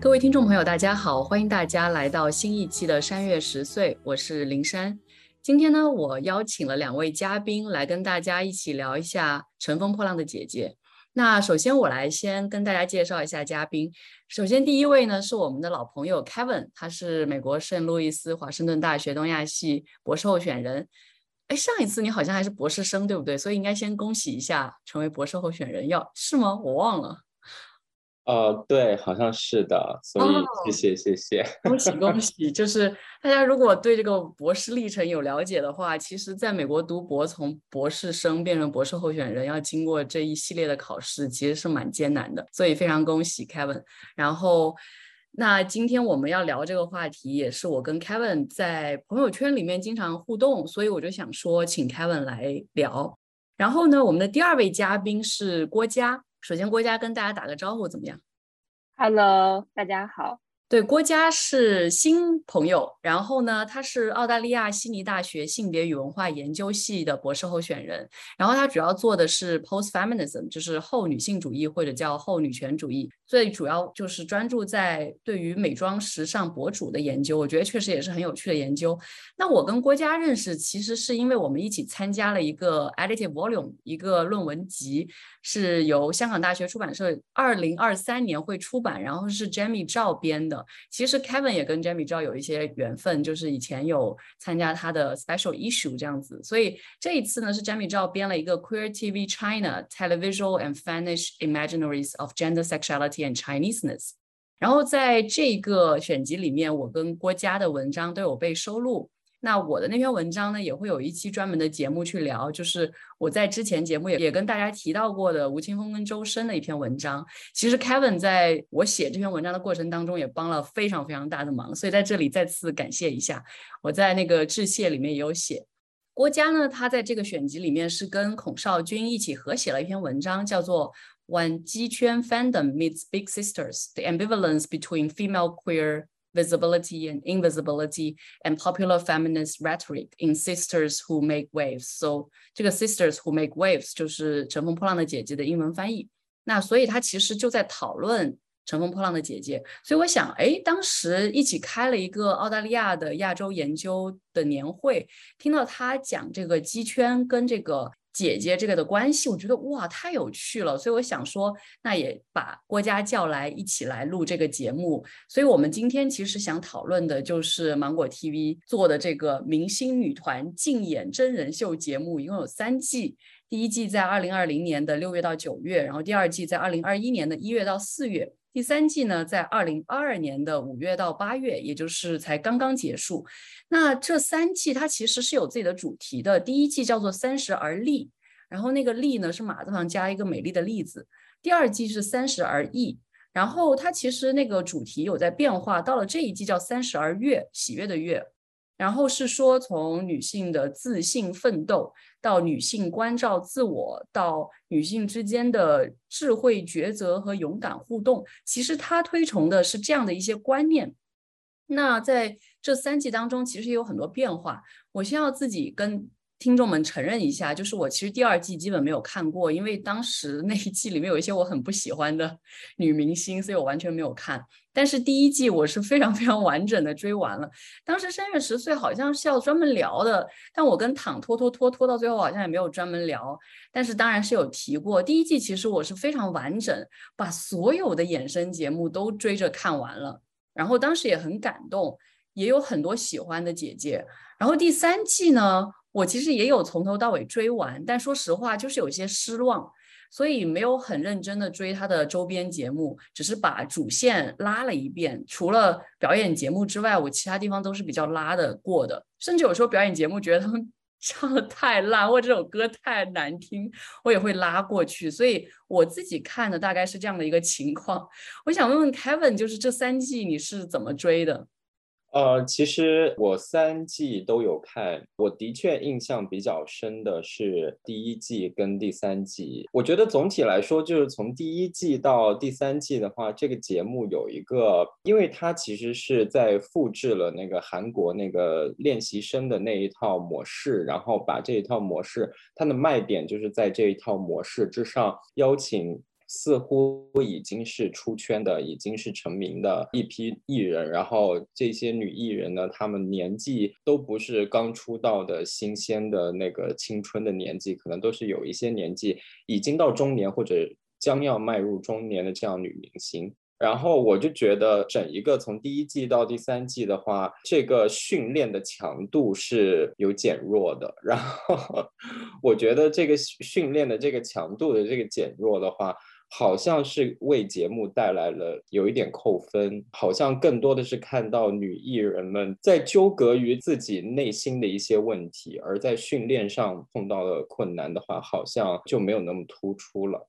各位听众朋友，大家好，欢迎大家来到新一期的山月十岁，我是林珊。今天呢，我邀请了两位嘉宾来跟大家一起聊一下《乘风破浪的姐姐》。那首先我来先跟大家介绍一下嘉宾。首先第一位呢是我们的老朋友 Kevin，他是美国圣路易斯华盛顿大学东亚系博士候选人。哎，上一次你好像还是博士生，对不对？所以应该先恭喜一下成为博士候选人，要是吗？我忘了。呃，对，好像是的，所以谢谢谢谢，恭喜恭 喜！就是大家如果对这个博士历程有了解的话，其实在美国读博，从博士生变成博士候选人，要经过这一系列的考试，其实是蛮艰难的。所以非常恭喜 Kevin。然后，那今天我们要聊这个话题，也是我跟 Kevin 在朋友圈里面经常互动，所以我就想说，请 Kevin 来聊。然后呢，我们的第二位嘉宾是郭嘉。首先，郭嘉跟大家打个招呼，怎么样？Hello，大家好。对，郭嘉是新朋友，然后呢，他是澳大利亚悉尼大学性别与文化研究系的博士候选人，然后他主要做的是 post feminism，就是后女性主义或者叫后女权主义，最主要就是专注在对于美妆时尚博主的研究，我觉得确实也是很有趣的研究。那我跟郭嘉认识，其实是因为我们一起参加了一个 edited volume，一个论文集，是由香港大学出版社二零二三年会出版，然后是 Jamie 赵编的。其实 Kevin 也跟 Jamie 赵有一些缘分，就是以前有参加他的 special issue 这样子，所以这一次呢是 Jamie 赵编了一个 Queer TV China: Television and Finish Imaginaries of Gender Sexuality and Chineseness。然后在这个选集里面，我跟郭嘉的文章都有被收录。那我的那篇文章呢，也会有一期专门的节目去聊，就是我在之前节目也也跟大家提到过的吴青峰跟周深的一篇文章。其实 Kevin 在我写这篇文章的过程当中，也帮了非常非常大的忙，所以在这里再次感谢一下。我在那个致谢里面也有写，郭嘉呢，他在这个选集里面是跟孔少君一起合写了一篇文章，叫做《When 鸡圈 Fandom Meets Big Sisters: The Ambivalence Between Female Queer》。Visibility and invisibility and popular feminist rhetoric in Sisters Who Make Waves. So 这个 Sisters Who Make Waves 就是乘风破浪的姐姐的英文翻译。那所以他其实就在讨论乘风破浪的姐姐。所以我想，哎，当时一起开了一个澳大利亚的亚洲研究的年会，听到他讲这个鸡圈跟这个。姐姐这个的关系，我觉得哇太有趣了，所以我想说，那也把郭嘉叫来一起来录这个节目。所以我们今天其实想讨论的就是芒果 TV 做的这个明星女团竞演真人秀节目，一共有三季。第一季在二零二零年的六月到九月，然后第二季在二零二一年的一月到四月。第三季呢，在二零二二年的五月到八月，也就是才刚刚结束。那这三季它其实是有自己的主题的。第一季叫做“三十而立”，然后那个“立”呢是马字旁加一个美丽的“丽”字。第二季是“三十而艺”，然后它其实那个主题有在变化。到了这一季叫“三十而悦”，喜悦的“悦”。然后是说，从女性的自信奋斗，到女性关照自我，到女性之间的智慧抉择和勇敢互动，其实他推崇的是这样的一些观念。那在这三季当中，其实也有很多变化。我先要自己跟。听众们承认一下，就是我其实第二季基本没有看过，因为当时那一季里面有一些我很不喜欢的女明星，所以我完全没有看。但是第一季我是非常非常完整的追完了。当时《三月十岁》好像是要专门聊的，但我跟躺拖拖拖拖到最后好像也没有专门聊。但是当然是有提过，第一季其实我是非常完整，把所有的衍生节目都追着看完了。然后当时也很感动，也有很多喜欢的姐姐。然后第三季呢？我其实也有从头到尾追完，但说实话就是有些失望，所以没有很认真的追他的周边节目，只是把主线拉了一遍。除了表演节目之外，我其他地方都是比较拉的过的，甚至有时候表演节目觉得他们 唱的太烂，或这首歌太难听，我也会拉过去。所以我自己看的大概是这样的一个情况。我想问问 Kevin，就是这三季你是怎么追的？呃，其实我三季都有看，我的确印象比较深的是第一季跟第三季。我觉得总体来说，就是从第一季到第三季的话，这个节目有一个，因为它其实是在复制了那个韩国那个练习生的那一套模式，然后把这一套模式，它的卖点就是在这一套模式之上邀请。似乎已经是出圈的，已经是成名的一批艺人。然后这些女艺人呢，她们年纪都不是刚出道的新鲜的那个青春的年纪，可能都是有一些年纪，已经到中年或者将要迈入中年的这样女明星。然后我就觉得，整一个从第一季到第三季的话，这个训练的强度是有减弱的。然后 我觉得这个训练的这个强度的这个减弱的话。好像是为节目带来了有一点扣分，好像更多的是看到女艺人们在纠葛于自己内心的一些问题，而在训练上碰到了困难的话，好像就没有那么突出了。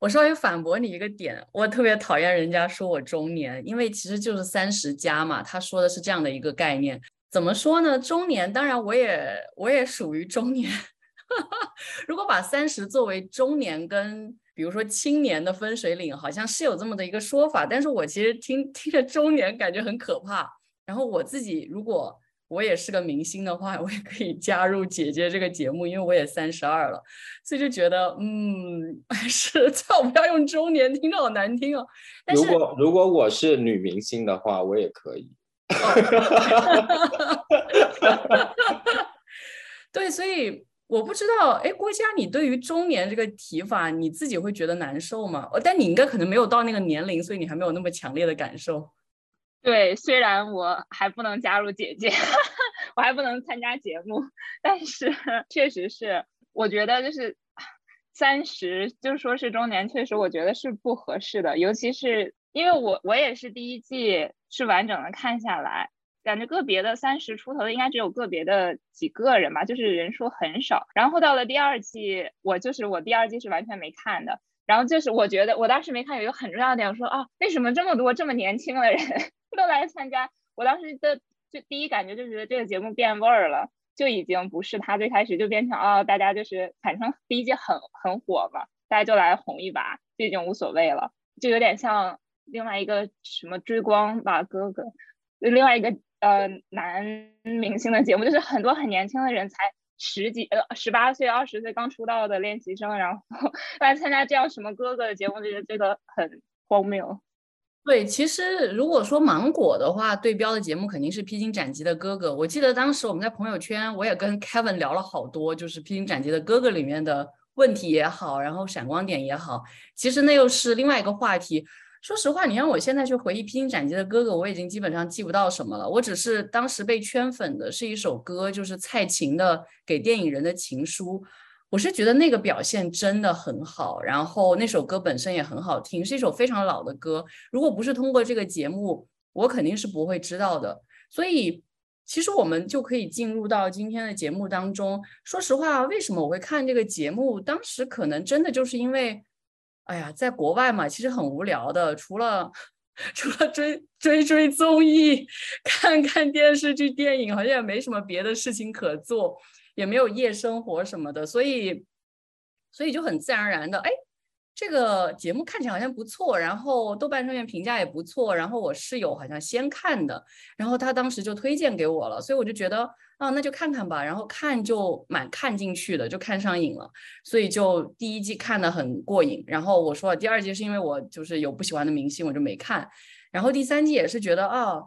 我稍微反驳你一个点，我特别讨厌人家说我中年，因为其实就是三十加嘛，他说的是这样的一个概念。怎么说呢？中年，当然我也我也属于中年。如果把三十作为中年跟比如说青年的分水岭，好像是有这么的一个说法，但是我其实听 听着中年感觉很可怕。然后我自己如果我也是个明星的话，我也可以加入姐姐这个节目，因为我也三十二了，所以就觉得嗯，还是最好不要用中年，听着好难听哦。如果如果我是女明星的话，我也可以。对，所以。我不知道，哎，郭嘉，你对于中年这个提法，你自己会觉得难受吗？哦但你应该可能没有到那个年龄，所以你还没有那么强烈的感受。对，虽然我还不能加入姐姐，我还不能参加节目，但是确实是，我觉得就是三十，就说是中年，确实我觉得是不合适的，尤其是因为我我也是第一季是完整的看下来。感觉个别的三十出头的应该只有个别的几个人吧，就是人数很少。然后到了第二季，我就是我第二季是完全没看的。然后就是我觉得我当时没看有一个很重要的点，我说啊，为什么这么多这么年轻的人 都来参加？我当时的就第一感觉就觉得这个节目变味儿了，就已经不是他最开始就变成啊，大家就是反正第一季很很火嘛，大家就来红一把，就已经无所谓了，就有点像另外一个什么追光吧哥哥，另外一个。呃，男明星的节目就是很多很年轻的人才十几呃十八岁二十岁刚出道的练习生，然后 来参加这样什么哥哥的节目，就觉得这个很荒谬。对，其实如果说芒果的话，对标的节目肯定是《披荆斩棘的哥哥》。我记得当时我们在朋友圈，我也跟 Kevin 聊了好多，就是《披荆斩棘的哥哥》里面的问题也好，然后闪光点也好，其实那又是另外一个话题。说实话，你让我现在去回忆《披荆斩棘的哥哥》，我已经基本上记不到什么了。我只是当时被圈粉的是一首歌，就是蔡琴的《给电影人的情书》。我是觉得那个表现真的很好，然后那首歌本身也很好听，是一首非常老的歌。如果不是通过这个节目，我肯定是不会知道的。所以，其实我们就可以进入到今天的节目当中。说实话，为什么我会看这个节目？当时可能真的就是因为。哎呀，在国外嘛，其实很无聊的，除了 除了追追追综艺、看 看电视剧、电影，好像也没什么别的事情可做，也没有夜生活什么的，所以所以就很自然而然的，哎，这个节目看起来好像不错，然后豆瓣上面评价也不错，然后我室友好像先看的，然后他当时就推荐给我了，所以我就觉得。啊，那就看看吧，然后看就蛮看进去的，就看上瘾了，所以就第一季看的很过瘾。然后我说第二季是因为我就是有不喜欢的明星，我就没看。然后第三季也是觉得啊，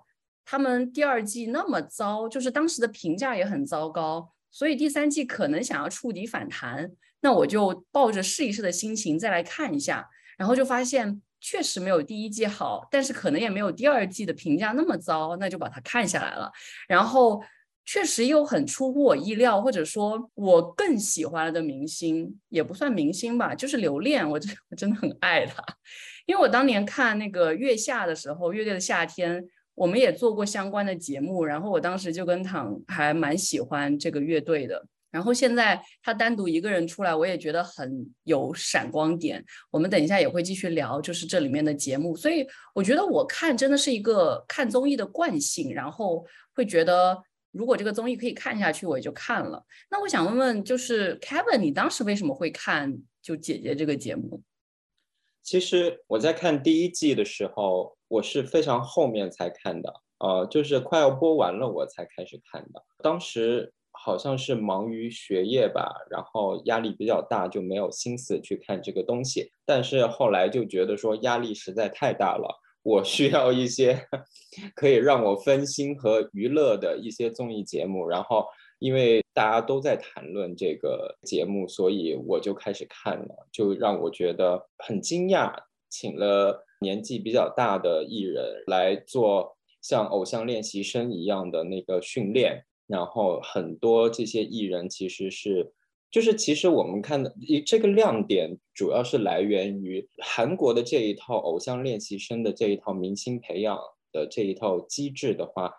他们第二季那么糟，就是当时的评价也很糟糕，所以第三季可能想要触底反弹，那我就抱着试一试的心情再来看一下，然后就发现确实没有第一季好，但是可能也没有第二季的评价那么糟，那就把它看下来了，然后。确实又很出乎我意料，或者说我更喜欢的明星也不算明星吧，就是刘恋，我真 我真的很爱他，因为我当年看那个月下的时候，乐队的夏天，我们也做过相关的节目，然后我当时就跟唐还蛮喜欢这个乐队的，然后现在他单独一个人出来，我也觉得很有闪光点。我们等一下也会继续聊，就是这里面的节目。所以我觉得我看真的是一个看综艺的惯性，然后会觉得如果这个综艺可以看下去，我也就看了。那我想问问，就是 Kevin，你当时为什么会看就姐姐这个节目？其实我在看第一季的时候，我是非常后面才看的，呃，就是快要播完了我才开始看的。当时好像是忙于学业吧，然后压力比较大，就没有心思去看这个东西。但是后来就觉得说压力实在太大了，我 需要一些可以让我分心和娱乐的一些综艺节目，然后。因为大家都在谈论这个节目，所以我就开始看了，就让我觉得很惊讶。请了年纪比较大的艺人来做像偶像练习生一样的那个训练，然后很多这些艺人其实是，就是其实我们看的这个亮点主要是来源于韩国的这一套偶像练习生的这一套明星培养的这一套机制的话。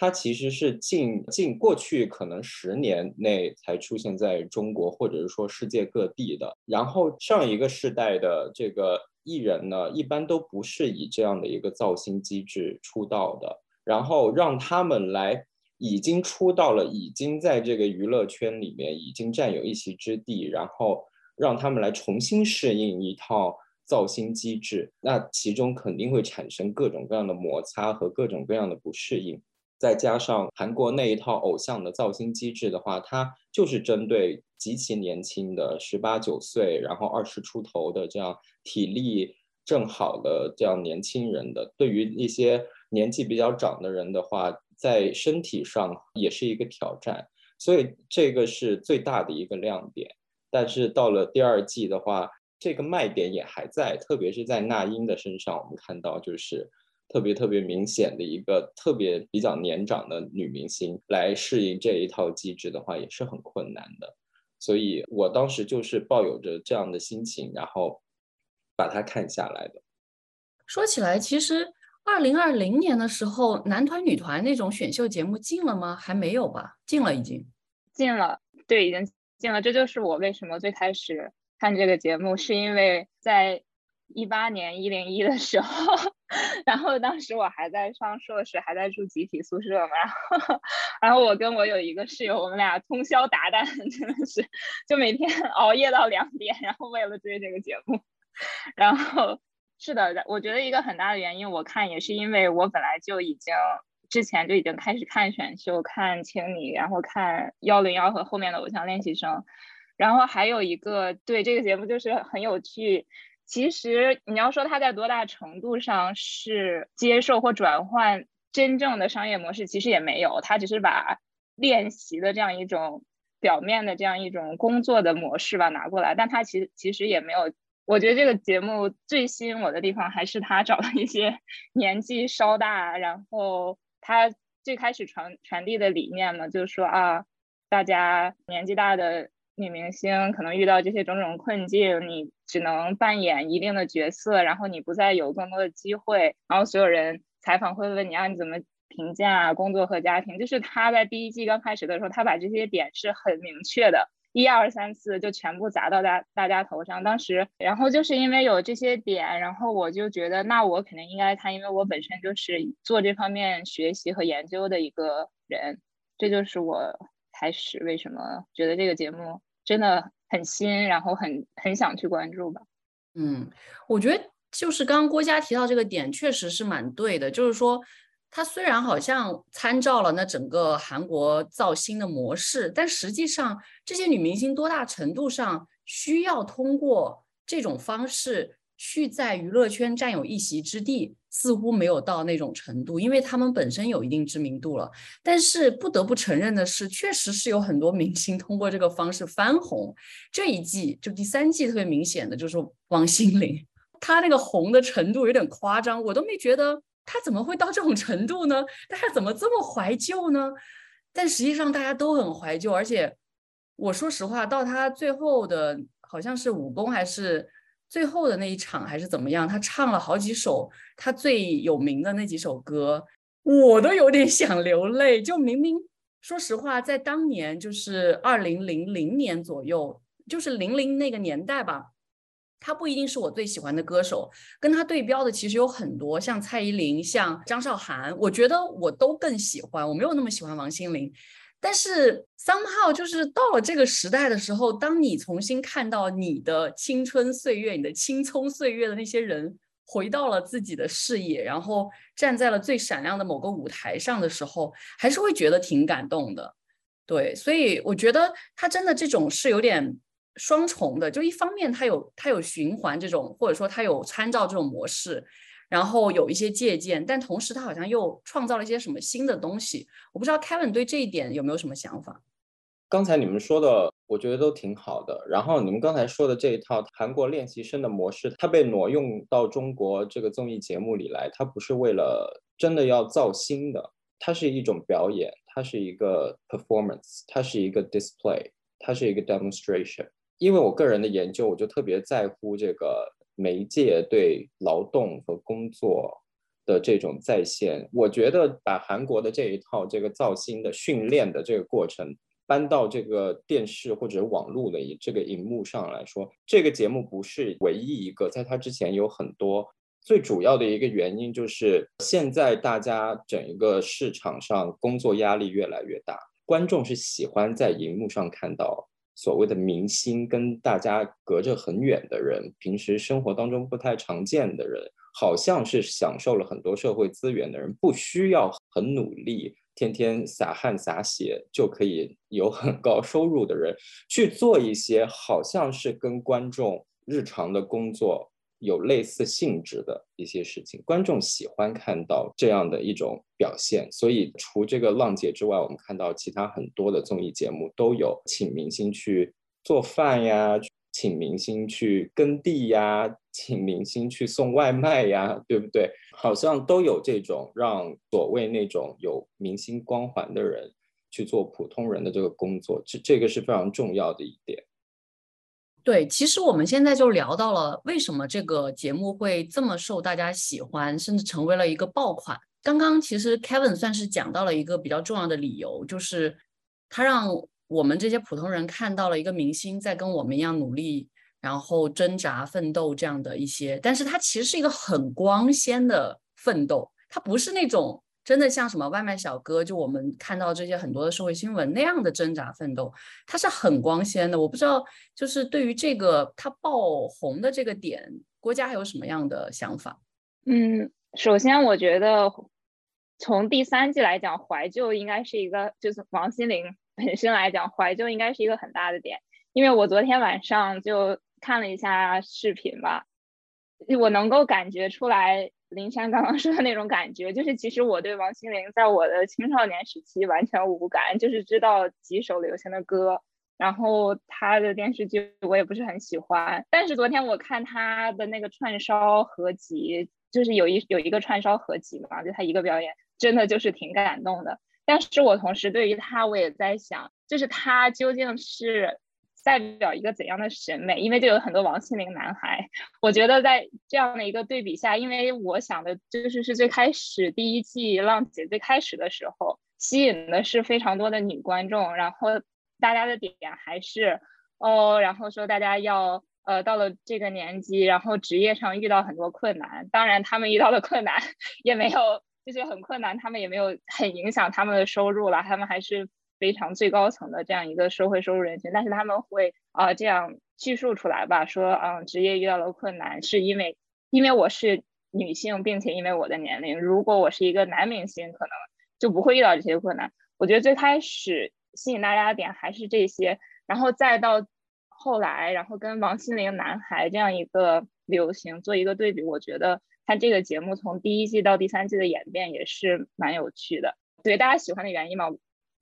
它其实是近近过去可能十年内才出现在中国，或者是说世界各地的。然后上一个世代的这个艺人呢，一般都不是以这样的一个造星机制出道的。然后让他们来，已经出道了，已经在这个娱乐圈里面已经占有一席之地，然后让他们来重新适应一套造星机制，那其中肯定会产生各种各样的摩擦和各种各样的不适应。再加上韩国那一套偶像的造星机制的话，它就是针对极其年轻的十八九岁，然后二十出头的这样体力正好的这样年轻人的。对于一些年纪比较长的人的话，在身体上也是一个挑战，所以这个是最大的一个亮点。但是到了第二季的话，这个卖点也还在，特别是在那英的身上，我们看到就是。特别特别明显的一个特别比较年长的女明星来适应这一套机制的话，也是很困难的。所以我当时就是抱有着这样的心情，然后把它看下来的。说起来，其实二零二零年的时候，男团、女团那种选秀节目进了吗？还没有吧？进了，已经进了。对，已经进了。这就是我为什么最开始看这个节目，是因为在。一八年一零一的时候，然后当时我还在上硕士，还在住集体宿舍嘛，然后，然后我跟我有一个室友，我们俩通宵达旦，真的是就每天熬夜到两点，然后为了追这个节目，然后是的，我觉得一个很大的原因，我看也是因为我本来就已经之前就已经开始看选秀，看青你，然后看幺零幺和后面的偶像练习生，然后还有一个对这个节目就是很有趣。其实你要说它在多大程度上是接受或转换真正的商业模式，其实也没有，它只是把练习的这样一种表面的这样一种工作的模式吧拿过来，但它其实其实也没有。我觉得这个节目最吸引我的地方还是他找了一些 年纪稍大，然后他最开始传传递的理念嘛，就是说啊，大家年纪大的。女明星可能遇到这些种种困境，你只能扮演一定的角色，然后你不再有更多的机会，然后所有人采访会问你啊，你怎么评价工作和家庭？就是他在第一季刚开始的时候，他把这些点是很明确的，一二三四就全部砸到大大家头上。当时，然后就是因为有这些点，然后我就觉得，那我肯定应该看，因为我本身就是做这方面学习和研究的一个人，这就是我开始为什么觉得这个节目。真的很新，然后很很想去关注吧。嗯，我觉得就是刚刚郭嘉提到这个点，确实是蛮对的。就是说，他虽然好像参照了那整个韩国造星的模式，但实际上这些女明星多大程度上需要通过这种方式。去在娱乐圈占有一席之地，似乎没有到那种程度，因为他们本身有一定知名度了。但是不得不承认的是，确实是有很多明星通过这个方式翻红。这一季就第三季特别明显的就是王心凌，她那个红的程度有点夸张，我都没觉得他怎么会到这种程度呢？大家怎么这么怀旧呢？但实际上大家都很怀旧，而且我说实话，到他最后的好像是武功还是。最后的那一场还是怎么样？他唱了好几首他最有名的那几首歌，我都有点想流泪。就明明说实话，在当年就是二零零零年左右，就是零零那个年代吧，他不一定是我最喜欢的歌手。跟他对标的其实有很多，像蔡依林、像张韶涵，我觉得我都更喜欢。我没有那么喜欢王心凌，但是 somehow 就是到了这个时代的时候，当你重新看到你的青春岁月、你的青葱岁月的那些人。回到了自己的视野，然后站在了最闪亮的某个舞台上的时候，还是会觉得挺感动的。对，所以我觉得他真的这种是有点双重的，就一方面它有它有循环这种，或者说它有参照这种模式，然后有一些借鉴，但同时它好像又创造了一些什么新的东西。我不知道 Kevin 对这一点有没有什么想法？刚才你们说的，我觉得都挺好的。然后你们刚才说的这一套韩国练习生的模式，它被挪用到中国这个综艺节目里来，它不是为了真的要造新的，它是一种表演，它是一个 performance，它是一个 display，它是一个 demonstration。因为我个人的研究，我就特别在乎这个媒介对劳动和工作的这种再现。我觉得把韩国的这一套这个造星的训练的这个过程。搬到这个电视或者网络的这个荧幕上来说，这个节目不是唯一一个，在它之前有很多。最主要的一个原因就是，现在大家整一个市场上工作压力越来越大，观众是喜欢在荧幕上看到所谓的明星，跟大家隔着很远的人，平时生活当中不太常见的人，好像是享受了很多社会资源的人，不需要很努力。天天洒汗洒血就可以有很高收入的人去做一些好像是跟观众日常的工作有类似性质的一些事情，观众喜欢看到这样的一种表现。所以除这个浪姐之外，我们看到其他很多的综艺节目都有请明星去做饭呀。请明星去耕地呀，请明星去送外卖呀，对不对？好像都有这种让所谓那种有明星光环的人去做普通人的这个工作，这这个是非常重要的一点。对，其实我们现在就聊到了为什么这个节目会这么受大家喜欢，甚至成为了一个爆款。刚刚其实 Kevin 算是讲到了一个比较重要的理由，就是他让。我们这些普通人看到了一个明星在跟我们一样努力，然后挣扎奋斗这样的一些，但是他其实是一个很光鲜的奋斗，他不是那种真的像什么外卖小哥，就我们看到这些很多的社会新闻那样的挣扎奋斗，他是很光鲜的。我不知道，就是对于这个他爆红的这个点，国家还有什么样的想法？嗯，首先我觉得从第三季来讲，怀旧应该是一个，就是王心凌。本身来讲，怀旧应该是一个很大的点，因为我昨天晚上就看了一下视频吧，我能够感觉出来林珊刚刚说的那种感觉，就是其实我对王心凌在我的青少年时期完全无感，就是知道几首流行的歌，然后她的电视剧我也不是很喜欢，但是昨天我看她的那个串烧合集，就是有一有一个串烧合集嘛，就她一个表演，真的就是挺感动的。但是我同时对于他，我也在想，就是他究竟是代表一个怎样的审美？因为就有很多王心凌男孩，我觉得在这样的一个对比下，因为我想的就是是最开始第一季浪姐最开始的时候，吸引的是非常多的女观众，然后大家的点还是哦，然后说大家要呃到了这个年纪，然后职业上遇到很多困难，当然他们遇到的困难 也没有。就是很困难，他们也没有很影响他们的收入了，他们还是非常最高层的这样一个社会收入人群。但是他们会啊这样叙述出来吧，说嗯职业遇到了困难，是因为因为我是女性，并且因为我的年龄，如果我是一个男明星，可能就不会遇到这些困难。我觉得最开始吸引大家的点还是这些，然后再到后来，然后跟王心凌男孩这样一个流行做一个对比，我觉得。他这个节目从第一季到第三季的演变也是蛮有趣的，对大家喜欢的原因嘛，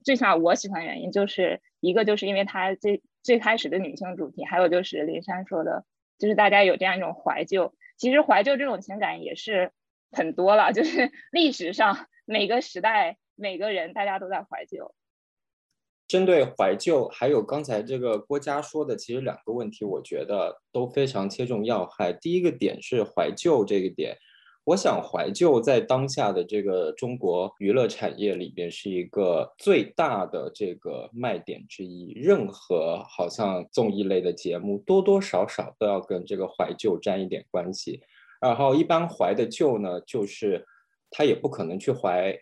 最起码我喜欢原因就是一个就是因为它最最开始的女性主题，还有就是林珊说的，就是大家有这样一种怀旧，其实怀旧这种情感也是很多了，就是 历史上每个时代每个人大家都在怀旧。针对怀旧，还有刚才这个郭嘉说的，其实两个问题，我觉得都非常切中要害。第一个点是怀旧这个点，我想怀旧在当下的这个中国娱乐产业里边是一个最大的这个卖点之一。任何好像综艺类的节目，多多少少都要跟这个怀旧沾一点关系。然后一般怀的旧呢，就是他也不可能去怀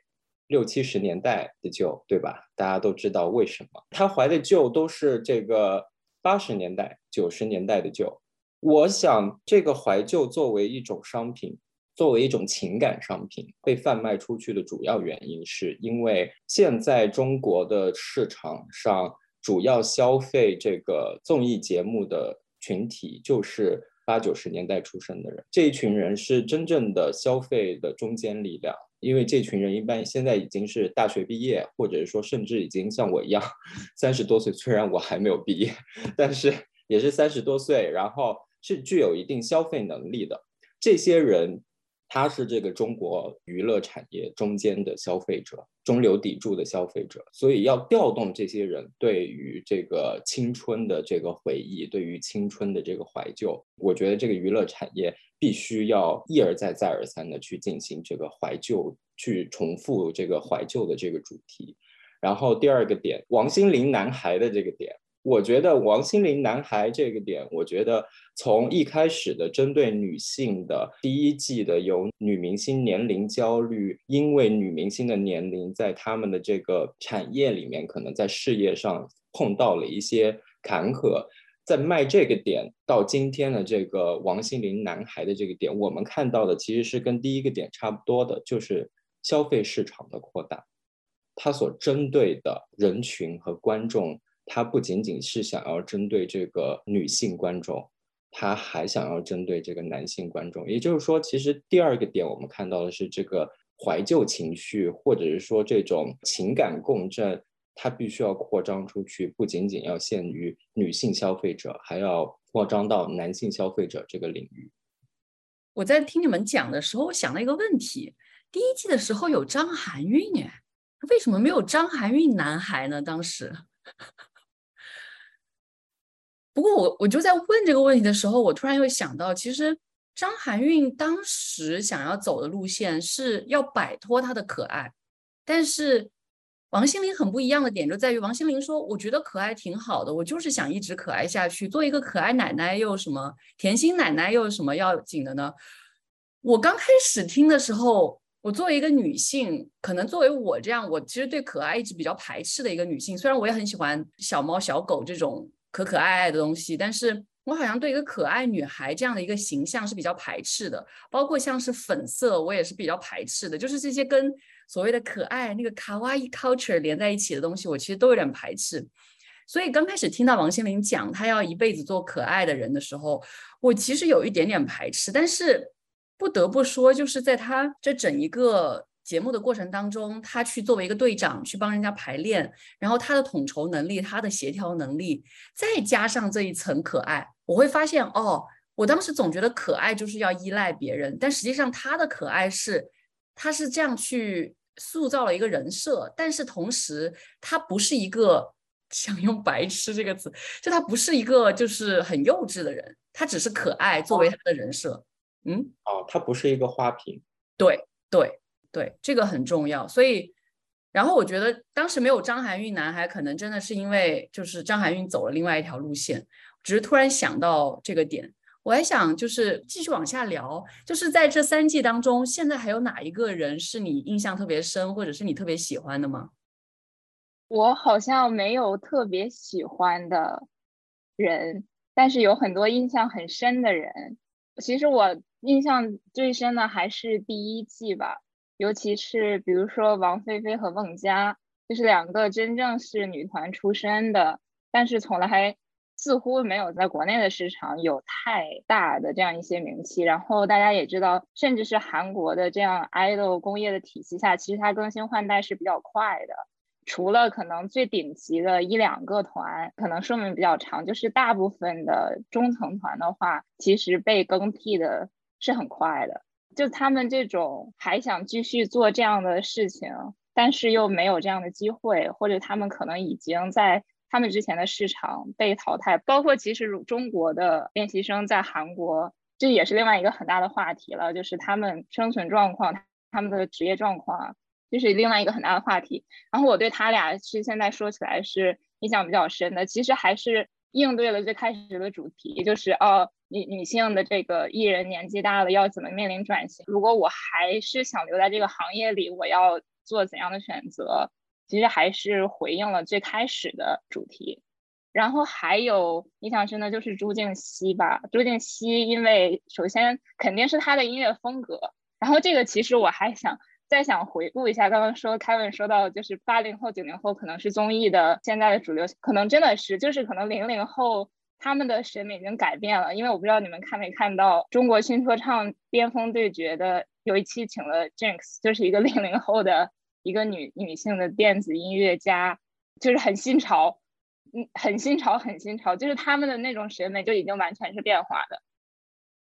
六七十年代的旧，对吧？大家都知道为什么他怀的旧都是这个八十年代、九十年代的旧。我想这个怀旧作为一种商品。作为一种情感商品被贩卖出去的主要原因，是因为现在中国的市场上主要消费这个综艺节目的群体就是八九十年代出生的人，这一群人是真正的消费的中坚力量。因为这群人一般现在已经是大学毕业，或者说甚至已经像我一样三十多岁，虽然我还没有毕业，但是也是三十多岁，然后是具有一定消费能力的这些人。他是这个中国娱乐产业中间的消费者，中流砥柱的消费者，所以要调动这些人对于这个青春的这个回忆，对于青春的这个怀旧，我觉得这个娱乐产业必须要一而再、再而三的去进行这个怀旧，去重复这个怀旧的这个主题。然后第二个点，王心凌男孩的这个点。我觉得王心凌男孩这个点，我觉得从一开始的针对女性的第一季的有女明星年龄焦虑，因为女明星的年龄在他们的这个产业里面，可能在事业上碰到了一些坎坷，在卖这个点到今天的这个王心凌男孩的这个点，我们看到的其实是跟第一个点差不多的，就是消费市场的扩大，它所针对的人群和观众。他不仅仅是想要针对这个女性观众，他还想要针对这个男性观众。也就是说，其实第二个点我们看到的是这个怀旧情绪，或者是说这种情感共振，它必须要扩张出去，不仅仅要限于女性消费者，还要扩张到男性消费者这个领域。我在听你们讲的时候，我想了一个问题：第一季的时候有张含韵哎，为什么没有张含韵男孩呢？当时？不过我我就在问这个问题的时候，我突然又想到，其实张含韵当时想要走的路线是要摆脱她的可爱，但是王心凌很不一样的点就在于，王心凌说：“我觉得可爱挺好的，我就是想一直可爱下去，做一个可爱奶奶又什么甜心奶奶又有什么要紧的呢？”我刚开始听的时候，我作为一个女性，可能作为我这样，我其实对可爱一直比较排斥的一个女性，虽然我也很喜欢小猫小狗这种。可可爱爱的东西，但是我好像对一个可爱女孩这样的一个形象是比较排斥的，包括像是粉色，我也是比较排斥的。就是这些跟所谓的可爱那个卡哇伊 culture 连在一起的东西，我其实都有点排斥。所以刚开始听到王心凌讲她要一辈子做可爱的人的时候，我其实有一点点排斥。但是不得不说，就是在她这整一个。节目的过程当中，他去作为一个队长去帮人家排练，然后他的统筹能力、他的协调能力，再加上这一层可爱，我会发现哦，我当时总觉得可爱就是要依赖别人，但实际上他的可爱是，他是这样去塑造了一个人设，但是同时他不是一个想用白痴这个词，就他不是一个就是很幼稚的人，他只是可爱作为他的人设，嗯，哦，他不是一个花瓶，对对。对，这个很重要。所以，然后我觉得当时没有张含韵男孩，可能真的是因为就是张含韵走了另外一条路线。只是突然想到这个点，我还想就是继续往下聊，就是在这三季当中，现在还有哪一个人是你印象特别深，或者是你特别喜欢的吗？我好像没有特别喜欢的人，但是有很多印象很深的人。其实我印象最深的还是第一季吧。尤其是比如说王菲菲和孟佳，就是两个真正是女团出身的，但是从来似乎没有在国内的市场有太大的这样一些名气。然后大家也知道，甚至是韩国的这样 idol 工业的体系下，其实它更新换代是比较快的。除了可能最顶级的一两个团可能寿命比较长，就是大部分的中层团的话，其实被更替的是很快的。就他们这种还想继续做这样的事情，但是又没有这样的机会，或者他们可能已经在他们之前的市场被淘汰。包括其实中国的练习生在韩国这也是另外一个很大的话题了，就是他们生存状况，他们的职业状况，这是另外一个很大的话题。然后我对他俩是现在说起来是印象比较深的，其实还是应对了最开始的主题，就是哦，女女性的这个艺人年纪大了要怎么面临转型？如果我还是想留在这个行业里，我要做怎样的选择？其实还是回应了最开始的主题。然后还有印象深的就是朱静熙吧。朱静熙，因为首先肯定是他的音乐风格。然后这个其实我还想再想回顾一下，刚刚说 Kevin 说到就是八零后、九零后可能是综艺的现在的主流，可能真的是就是可能零零后他们的审美已经改变了。因为我不知道你们看没看到中国新说唱巅峰对决的有一期请了 Jinx，就是一个零零后的一个女女性的电子音乐家，就是很新潮。嗯，很新潮，很新潮，就是他们的那种审美就已经完全是变化的，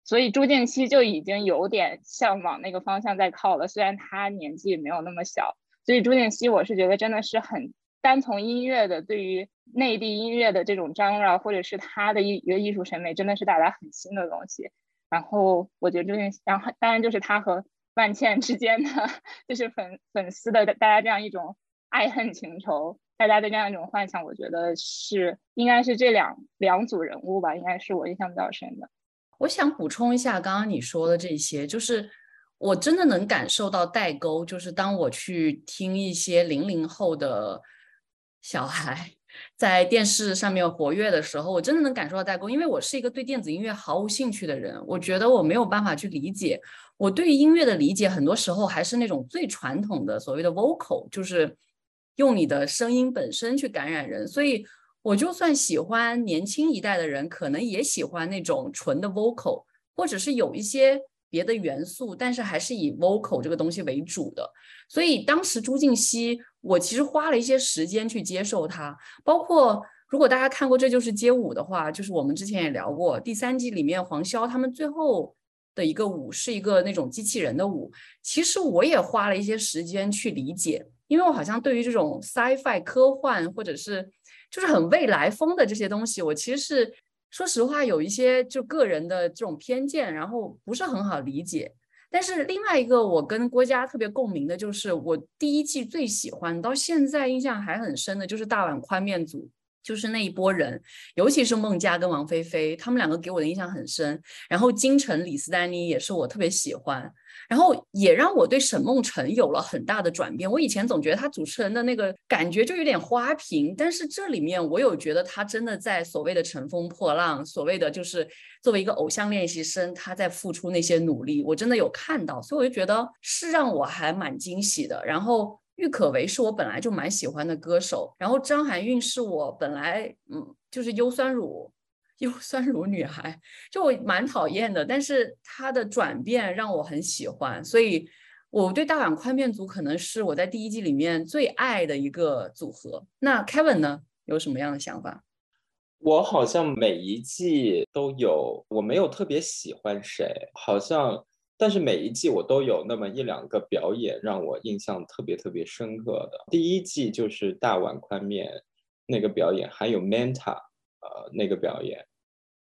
所以朱静熙就已经有点向往那个方向在靠了。虽然他年纪没有那么小，所以朱静熙我是觉得真的是很单从音乐的对于内地音乐的这种张啊，或者是他的一一个艺术审美，真的是带来很新的东西。然后我觉得朱静，然后当然就是他和万茜之间的，就是粉粉丝的大家这样一种爱恨情仇。大家的这样一种幻想，我觉得是应该是这两两组人物吧，应该是我印象比较深的。我想补充一下刚刚你说的这些，就是我真的能感受到代沟，就是当我去听一些零零后的小孩在电视上面活跃的时候，我真的能感受到代沟，因为我是一个对电子音乐毫无兴趣的人，我觉得我没有办法去理解。我对音乐的理解，很多时候还是那种最传统的所谓的 vocal，就是。用你的声音本身去感染人，所以我就算喜欢年轻一代的人，可能也喜欢那种纯的 vocal，或者是有一些别的元素，但是还是以 vocal 这个东西为主的。所以当时朱静熙，我其实花了一些时间去接受他。包括如果大家看过《这就是街舞》的话，就是我们之前也聊过，第三季里面黄潇他们最后的一个舞是一个那种机器人的舞，其实我也花了一些时间去理解。因为我好像对于这种 sci-fi 科幻或者是就是很未来风的这些东西，我其实是说实话有一些就个人的这种偏见，然后不是很好理解。但是另外一个我跟郭嘉特别共鸣的就是，我第一季最喜欢到现在印象还很深的就是大碗宽面组，就是那一波人，尤其是孟佳跟王菲菲，他们两个给我的印象很深。然后金晨、李斯丹妮也是我特别喜欢。然后也让我对沈梦辰有了很大的转变。我以前总觉得他主持人的那个感觉就有点花瓶，但是这里面我有觉得他真的在所谓的乘风破浪，所谓的就是作为一个偶像练习生，他在付出那些努力，我真的有看到，所以我就觉得是让我还蛮惊喜的。然后郁可唯是我本来就蛮喜欢的歌手，然后张含韵是我本来嗯就是优酸乳。优酸乳女孩，就我蛮讨厌的，但是她的转变让我很喜欢，所以我对大碗宽面组可能是我在第一季里面最爱的一个组合。那 Kevin 呢，有什么样的想法？我好像每一季都有，我没有特别喜欢谁，好像，但是每一季我都有那么一两个表演让我印象特别特别深刻的。第一季就是大碗宽面那个表演，还有 Manta 呃那个表演。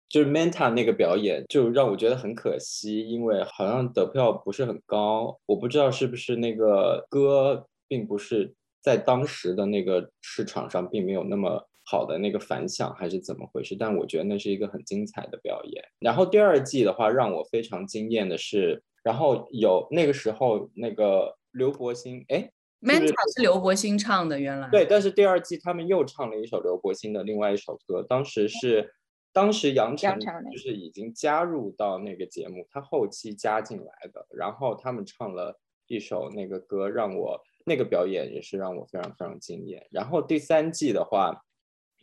就是 Manta 那个表演，就让我觉得很可惜，因为好像得票不是很高。我不知道是不是那个歌并不是在当时的那个市场上并没有那么好的那个反响，还是怎么回事？但我觉得那是一个很精彩的表演。然后第二季的话，让我非常惊艳的是，然后有那个时候那个刘柏辛，哎，Manta 是刘柏辛唱的，原来对。但是第二季他们又唱了一首刘柏辛的另外一首歌，当时是。当时杨晨就是已经加入到那个节目，他后期加进来的。然后他们唱了一首那个歌，让我那个表演也是让我非常非常惊艳。然后第三季的话，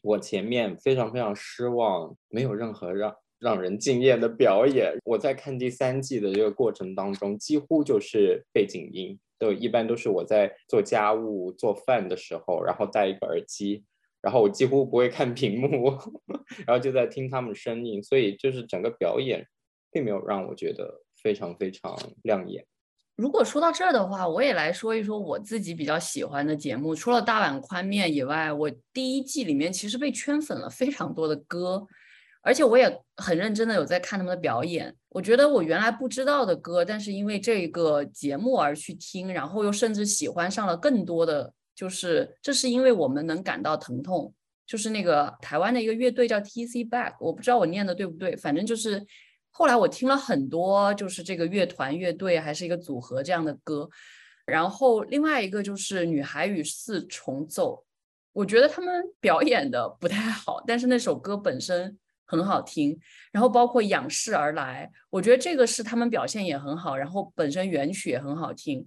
我前面非常非常失望，没有任何让让人惊艳的表演。我在看第三季的这个过程当中，几乎就是背景音，都一般都是我在做家务、做饭的时候，然后戴一个耳机。然后我几乎不会看屏幕，然后就在听他们声音，所以就是整个表演并没有让我觉得非常非常亮眼。如果说到这儿的话，我也来说一说我自己比较喜欢的节目。除了大碗宽面以外，我第一季里面其实被圈粉了非常多的歌，而且我也很认真的有在看他们的表演。我觉得我原来不知道的歌，但是因为这个节目而去听，然后又甚至喜欢上了更多的，就是这是因为我们能感到疼痛。就是那个台湾的一个乐队叫 T.C. Back，我不知道我念的对不对，反正就是后来我听了很多，就是这个乐团、乐队还是一个组合这样的歌。然后另外一个就是《女孩与四重奏》，我觉得他们表演的不太好，但是那首歌本身很好听。然后包括《仰视而来》，我觉得这个是他们表现也很好，然后本身原曲也很好听。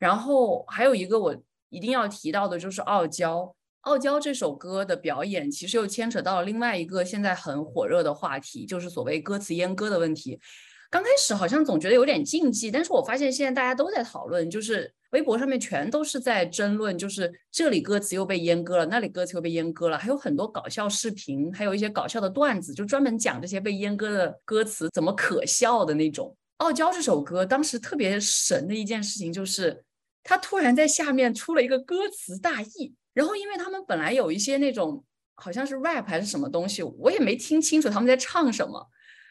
然后还有一个我一定要提到的就是《傲娇》。《傲娇》这首歌的表演，其实又牵扯到了另外一个现在很火热的话题，就是所谓歌词阉割的问题。刚开始好像总觉得有点禁忌，但是我发现现在大家都在讨论，就是微博上面全都是在争论，就是这里歌词又被阉割了，那里歌词又被阉割了，还有很多搞笑视频，还有一些搞笑的段子，就专门讲这些被阉割的歌词怎么可笑的那种。《傲娇》这首歌当时特别神的一件事情就是，它突然在下面出了一个歌词大意。然后，因为他们本来有一些那种好像是 rap 还是什么东西，我也没听清楚他们在唱什么。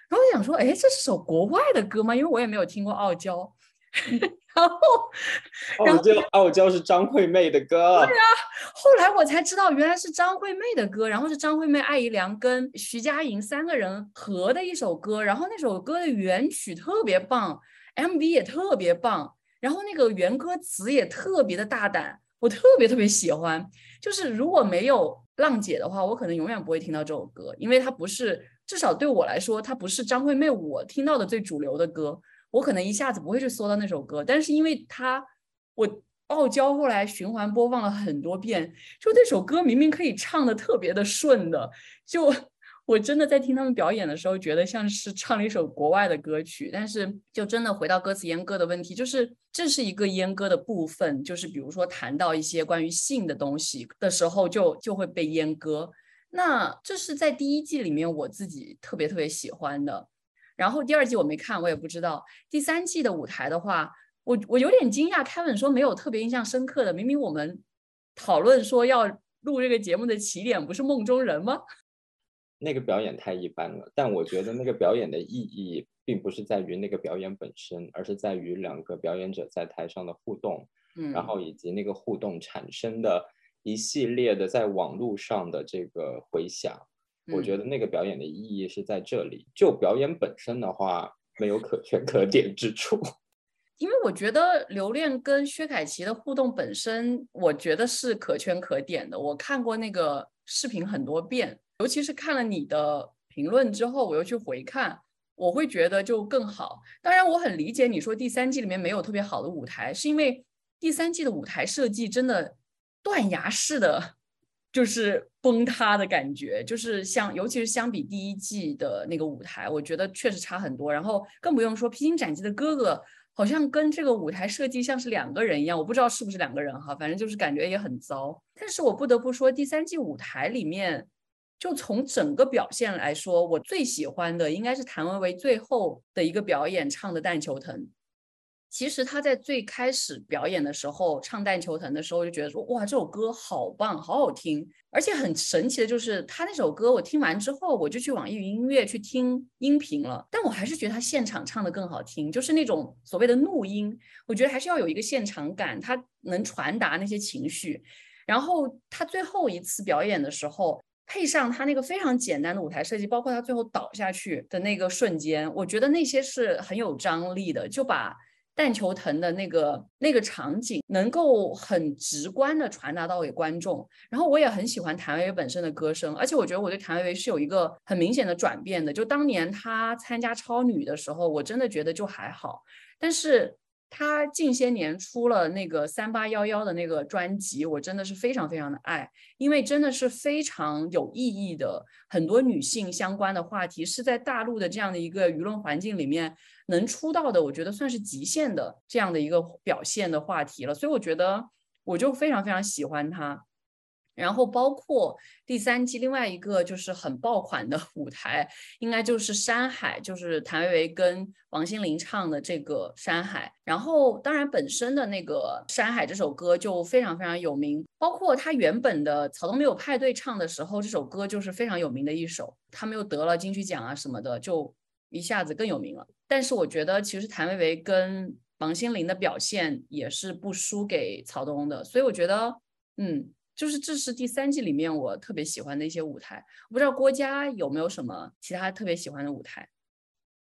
然后我想说，哎，这是首国外的歌吗？因为我也没有听过傲娇。然后，傲娇，傲娇是张惠妹的歌。对啊，后来我才知道原来是张惠妹的歌，然后是张惠妹、艾怡良跟徐佳莹三个人合的一首歌。然后那首歌的原曲特别棒，MV 也特别棒，然后那个原歌词也特别的大胆。我特别特别喜欢，就是如果没有浪姐的话，我可能永远不会听到这首歌，因为它不是，至少对我来说，它不是张惠妹我听到的最主流的歌，我可能一下子不会去搜到那首歌。但是因为它，我傲娇后来循环播放了很多遍，就那首歌明明可以唱的特别的顺的，就。我真的在听他们表演的时候，觉得像是唱了一首国外的歌曲。但是，就真的回到歌词阉割的问题，就是这是一个阉割的部分。就是比如说谈到一些关于性的东西的时候，就就会被阉割。那这是在第一季里面我自己特别特别喜欢的。然后第二季我没看，我也不知道。第三季的舞台的话，我我有点惊讶凯文说没有特别印象深刻的。明明我们讨论说要录这个节目的起点不是梦中人吗？那个表演太一般了，但我觉得那个表演的意义并不是在于那个表演本身，而是在于两个表演者在台上的互动，嗯，然后以及那个互动产生的一系列的在网络上的这个回响。我觉得那个表演的意义是在这里。就表演本身的话，没有可圈可点之处。因为我觉得刘恋跟薛凯琪的互动本身，我觉得是可圈可点的。我看过那个视频很多遍。尤其是看了你的评论之后，我又去回看，我会觉得就更好。当然，我很理解你说第三季里面没有特别好的舞台，是因为第三季的舞台设计真的断崖式的，就是崩塌的感觉，就是像尤其是相比第一季的那个舞台，我觉得确实差很多。然后更不用说《披荆斩棘的哥哥》，好像跟这个舞台设计像是两个人一样，我不知道是不是两个人哈，反正就是感觉也很糟。但是我不得不说，第三季舞台里面。就从整个表现来说，我最喜欢的应该是谭维维最后的一个表演，唱的《但求疼》。其实他在最开始表演的时候唱《但求疼》的时候，就觉得说哇，这首歌好棒，好好听。而且很神奇的就是，他那首歌我听完之后，我就去网易云音乐去听音频了。但我还是觉得他现场唱的更好听，就是那种所谓的怒音，我觉得还是要有一个现场感，他能传达那些情绪。然后他最后一次表演的时候。配上他那个非常简单的舞台设计，包括他最后倒下去的那个瞬间，我觉得那些是很有张力的，就把但求疼的那个那个场景能够很直观的传达到给观众。然后我也很喜欢谭维维本身的歌声，而且我觉得我对谭维维是有一个很明显的转变的。就当年他参加超女的时候，我真的觉得就还好，但是。他近些年出了那个三八幺幺的那个专辑，我真的是非常非常的爱，因为真的是非常有意义的，很多女性相关的话题是在大陆的这样的一个舆论环境里面能出道的，我觉得算是极限的这样的一个表现的话题了，所以我觉得我就非常非常喜欢他。然后包括第三季另外一个就是很爆款的舞台，应该就是《山海》，就是谭维维跟王心凌唱的这个《山海》。然后当然本身的那个《山海》这首歌就非常非常有名，包括他原本的《草东没有派对》唱的时候，这首歌就是非常有名的一首。他们又得了金曲奖啊什么的，就一下子更有名了。但是我觉得其实谭维维跟王心凌的表现也是不输给曹东的，所以我觉得，嗯。就是这是第三季里面我特别喜欢的一些舞台，我不知道郭嘉有没有什么其他特别喜欢的舞台。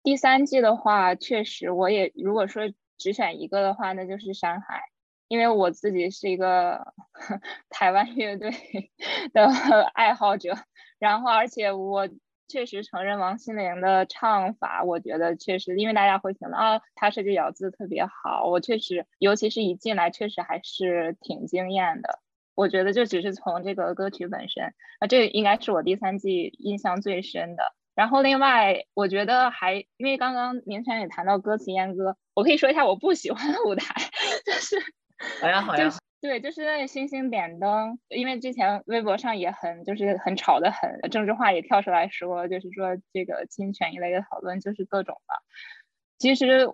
第三季的话，确实我也如果说只选一个的话，那就是山海，因为我自己是一个 台湾乐队的 爱好者，然后而且我确实承认王心凌的唱法，我觉得确实因为大家会听到啊，她这个咬字特别好，我确实尤其是一进来确实还是挺惊艳的。我觉得就只是从这个歌曲本身啊，这应该是我第三季印象最深的。然后另外，我觉得还因为刚刚明泉也谈到歌词阉割，我可以说一下我不喜欢的舞台，就是好呀好呀，对，就是那个星星点灯，因为之前微博上也很就是很吵的很政治化，也跳出来说，就是说这个侵权一类的讨论就是各种的，其实。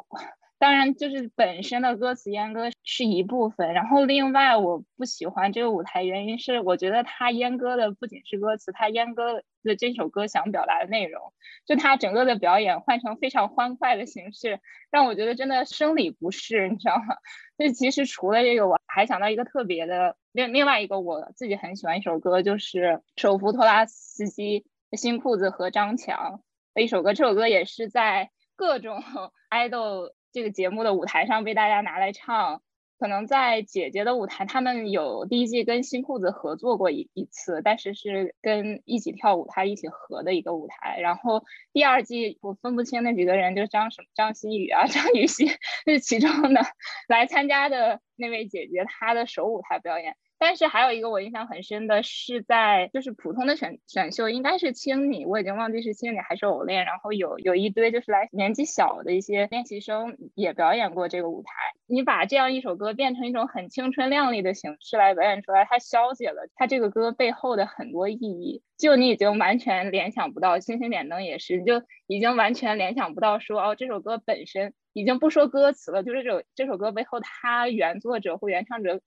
当然，就是本身的歌词阉割是一部分，然后另外我不喜欢这个舞台，原因是我觉得它阉割的不仅是歌词，它阉割的这首歌想表达的内容，就它整个的表演换成非常欢快的形式，让我觉得真的生理不适，你知道吗？就其实除了这个，我还想到一个特别的另另外一个我自己很喜欢一首歌，就是手扶托拉斯基、新裤子和张强的一首歌，这首歌也是在各种爱豆。这个节目的舞台上被大家拿来唱，可能在姐姐的舞台，他们有第一季跟新裤子合作过一一次，但是是跟一起跳舞，他一起合的一个舞台。然后第二季我分不清那几个人，就是张什么张馨予啊，张雨绮 是其中的来参加的那位姐姐，她的首舞台表演。但是还有一个我印象很深的是在就是普通的选选秀，应该是青你，我已经忘记是青你还是偶练，然后有有一堆就是来年纪小的一些练习生也表演过这个舞台。你把这样一首歌变成一种很青春靓丽的形式来表演出来，它消解了它这个歌背后的很多意义。就你已经完全联想不到，星星点灯也是，你就已经完全联想不到说哦，这首歌本身已经不说歌词了，就是这首这首歌背后它原作者或原唱者。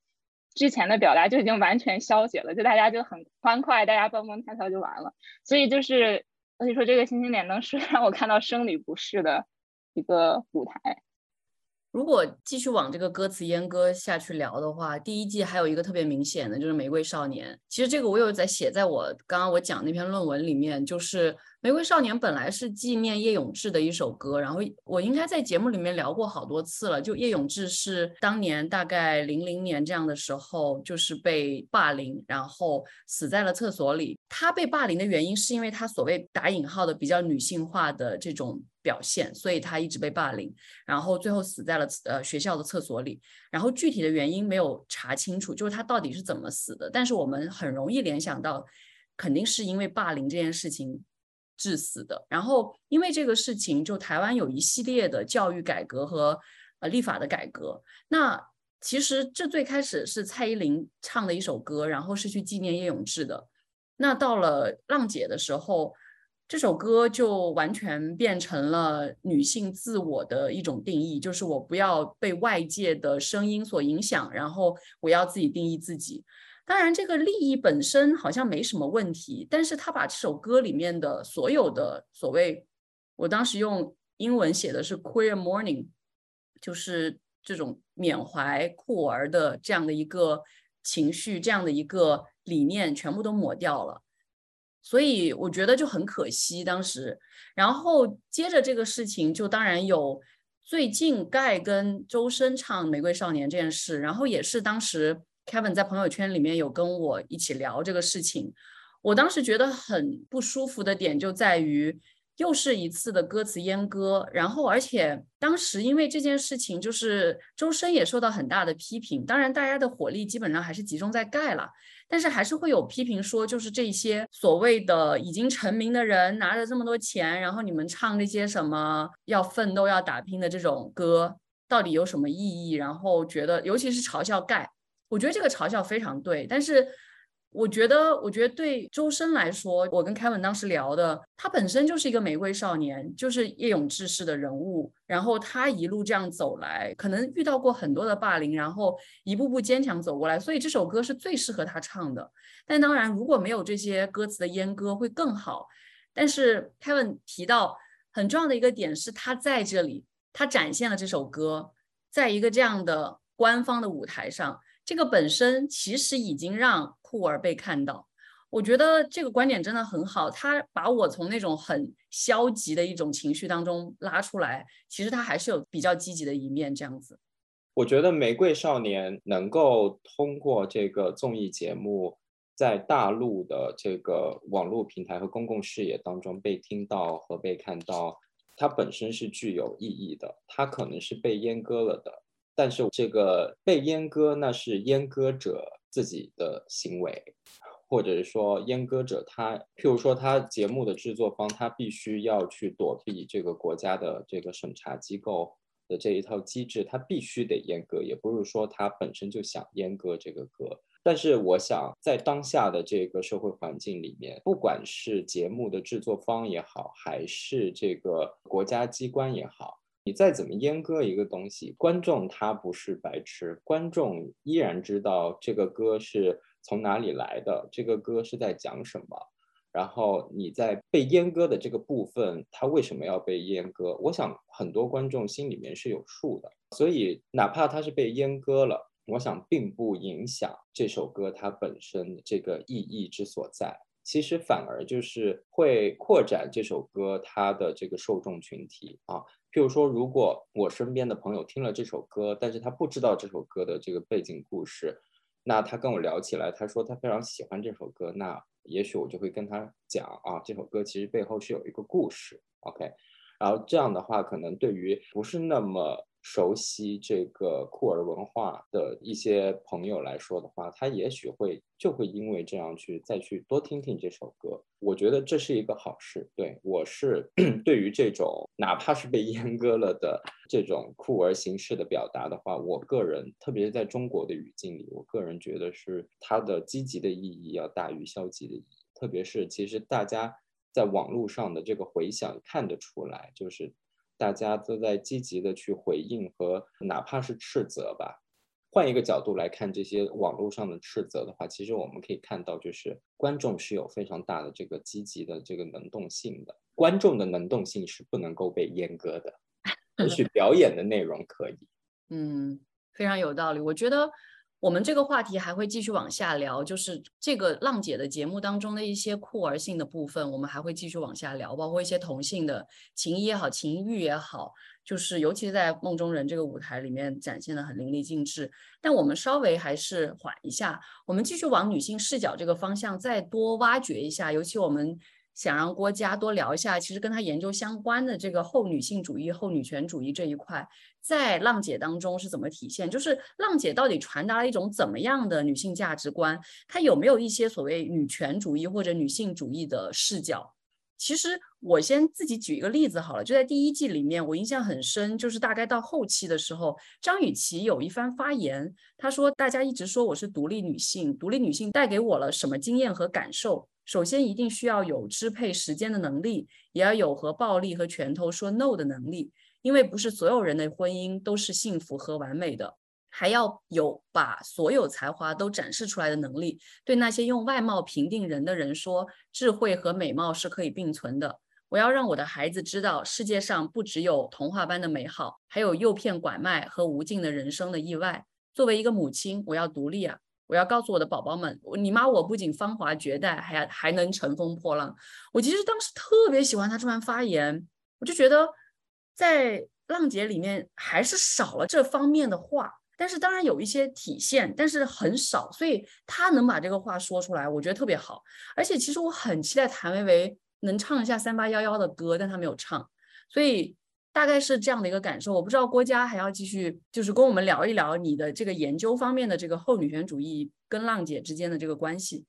之前的表达就已经完全消解了，就大家就很欢快，大家蹦蹦跳跳就完了。所以就是，所以说这个星星点灯是 让我看到生理不适的一个舞台。如果继续往这个歌词阉割下去聊的话，第一季还有一个特别明显的就是《玫瑰少年》。其实这个我有在写在我刚刚我讲那篇论文里面，就是《玫瑰少年》本来是纪念叶永志的一首歌，然后我应该在节目里面聊过好多次了。就叶永志是当年大概零零年这样的时候，就是被霸凌，然后死在了厕所里。他被霸凌的原因是因为他所谓打引号的比较女性化的这种。表现，所以他一直被霸凌，然后最后死在了呃学校的厕所里。然后具体的原因没有查清楚，就是他到底是怎么死的。但是我们很容易联想到，肯定是因为霸凌这件事情致死的。然后因为这个事情，就台湾有一系列的教育改革和呃立法的改革。那其实这最开始是蔡依林唱的一首歌，然后是去纪念叶永志的。那到了浪姐的时候。这首歌就完全变成了女性自我的一种定义，就是我不要被外界的声音所影响，然后我要自己定义自己。当然，这个利益本身好像没什么问题，但是他把这首歌里面的所有的所谓，我当时用英文写的是 queer mourning，就是这种缅怀酷儿的这样的一个情绪，这样的一个理念，全部都抹掉了。所以我觉得就很可惜当时，然后接着这个事情就当然有最近盖跟周深唱《玫瑰少年》这件事，然后也是当时 Kevin 在朋友圈里面有跟我一起聊这个事情，我当时觉得很不舒服的点就在于。又是一次的歌词阉割，然后而且当时因为这件事情，就是周深也受到很大的批评。当然，大家的火力基本上还是集中在盖了，但是还是会有批评说，就是这些所谓的已经成名的人拿着这么多钱，然后你们唱那些什么要奋斗、要打拼的这种歌，到底有什么意义？然后觉得，尤其是嘲笑盖，我觉得这个嘲笑非常对，但是。我觉得，我觉得对周深来说，我跟凯文当时聊的，他本身就是一个玫瑰少年，就是叶永志式的人物。然后他一路这样走来，可能遇到过很多的霸凌，然后一步步坚强走过来。所以这首歌是最适合他唱的。但当然，如果没有这些歌词的阉割会更好。但是凯文提到很重要的一个点是，他在这里，他展现了这首歌，在一个这样的官方的舞台上。这个本身其实已经让酷儿被看到，我觉得这个观点真的很好。他把我从那种很消极的一种情绪当中拉出来，其实他还是有比较积极的一面。这样子，我觉得《玫瑰少年》能够通过这个综艺节目，在大陆的这个网络平台和公共视野当中被听到和被看到，它本身是具有意义的。它可能是被阉割了的。但是这个被阉割，那是阉割者自己的行为，或者是说阉割者他，譬如说他节目的制作方，他必须要去躲避这个国家的这个审查机构的这一套机制，他必须得阉割，也不是说他本身就想阉割这个歌。但是我想，在当下的这个社会环境里面，不管是节目的制作方也好，还是这个国家机关也好。你再怎么阉割一个东西，观众他不是白痴，观众依然知道这个歌是从哪里来的，这个歌是在讲什么。然后你在被阉割的这个部分，它为什么要被阉割？我想很多观众心里面是有数的。所以哪怕它是被阉割了，我想并不影响这首歌它本身这个意义之所在。其实反而就是会扩展这首歌它的这个受众群体啊。譬如说，如果我身边的朋友听了这首歌，但是他不知道这首歌的这个背景故事，那他跟我聊起来，他说他非常喜欢这首歌，那也许我就会跟他讲啊，这首歌其实背后是有一个故事，OK，然后这样的话，可能对于不是那么。熟悉这个酷儿文化的一些朋友来说的话，他也许会就会因为这样去再去多听听这首歌。我觉得这是一个好事。对我是 对于这种哪怕是被阉割了的这种酷儿形式的表达的话，我个人特别是在中国的语境里，我个人觉得是它的积极的意义要大于消极的意义。特别是其实大家在网络上的这个回响看得出来，就是。大家都在积极的去回应和哪怕是斥责吧，换一个角度来看这些网络上的斥责的话，其实我们可以看到，就是观众是有非常大的这个积极的这个能动性的，观众的能动性是不能够被阉割的，也许表演的内容可以。嗯，非常有道理，我觉得。我们这个话题还会继续往下聊，就是这个浪姐的节目当中的一些酷儿性的部分，我们还会继续往下聊，包括一些同性的情谊也好，情欲也好，就是尤其在梦中人这个舞台里面展现的很淋漓尽致。但我们稍微还是缓一下，我们继续往女性视角这个方向再多挖掘一下，尤其我们。想让郭嘉多聊一下，其实跟他研究相关的这个后女性主义、后女权主义这一块，在浪姐当中是怎么体现？就是浪姐到底传达了一种怎么样的女性价值观？她有没有一些所谓女权主义或者女性主义的视角？其实我先自己举一个例子好了，就在第一季里面，我印象很深，就是大概到后期的时候，张雨绮有一番发言，她说：“大家一直说我是独立女性，独立女性带给我了什么经验和感受？”首先，一定需要有支配时间的能力，也要有和暴力和拳头说 no 的能力，因为不是所有人的婚姻都是幸福和完美的。还要有把所有才华都展示出来的能力，对那些用外貌评定人的人说，智慧和美貌是可以并存的。我要让我的孩子知道，世界上不只有童话般的美好，还有诱骗拐卖和无尽的人生的意外。作为一个母亲，我要独立啊！我要告诉我的宝宝们，你妈我不仅芳华绝代，还要还能乘风破浪。我其实当时特别喜欢她这番发言，我就觉得在浪姐里面还是少了这方面的话，但是当然有一些体现，但是很少。所以她能把这个话说出来，我觉得特别好。而且其实我很期待谭维维能唱一下三八幺幺的歌，但她没有唱，所以。大概是这样的一个感受，我不知道郭嘉还要继续，就是跟我们聊一聊你的这个研究方面的这个后女权主义跟浪姐之间的这个关系。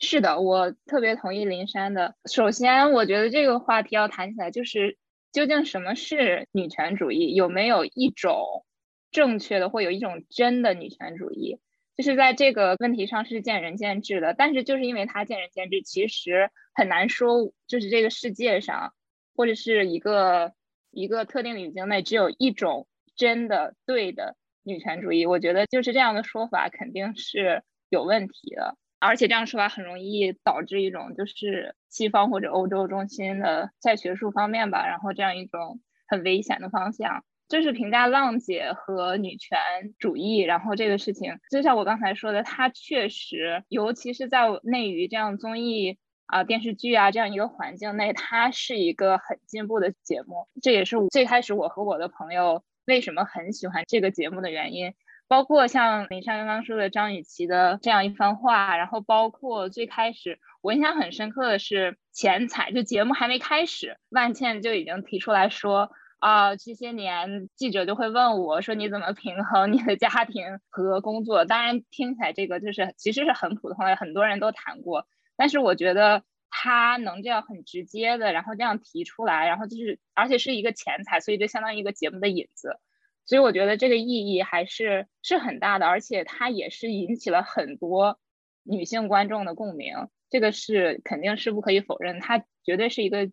是的，我特别同意林珊的。首先，我觉得这个话题要谈起来，就是究竟什么是女权主义？有没有一种正确的，或有一种真的女权主义？就是在这个问题上是见仁见智的。但是就是因为它见仁见智，其实很难说，就是这个世界上或者是一个一个特定的语境内只有一种真的对的女权主义。我觉得就是这样的说法肯定是有问题的。而且这样说法很容易导致一种就是西方或者欧洲中心的在学术方面吧，然后这样一种很危险的方向，就是评价浪姐和女权主义。然后这个事情，就像我刚才说的，它确实，尤其是在内娱这样综艺啊、电视剧啊这样一个环境内，它是一个很进步的节目。这也是最开始我和我的朋友为什么很喜欢这个节目的原因。包括像林珊刚刚说的张雨绮的这样一番话，然后包括最开始我印象很深刻的是前彩，就节目还没开始，万茜就已经提出来说啊，这些年记者就会问我说你怎么平衡你的家庭和工作？当然听起来这个就是其实是很普通的，很多人都谈过，但是我觉得他能这样很直接的，然后这样提出来，然后就是而且是一个前彩，所以就相当于一个节目的引子。所以我觉得这个意义还是是很大的，而且它也是引起了很多女性观众的共鸣，这个是肯定是不可以否认，它绝对是一个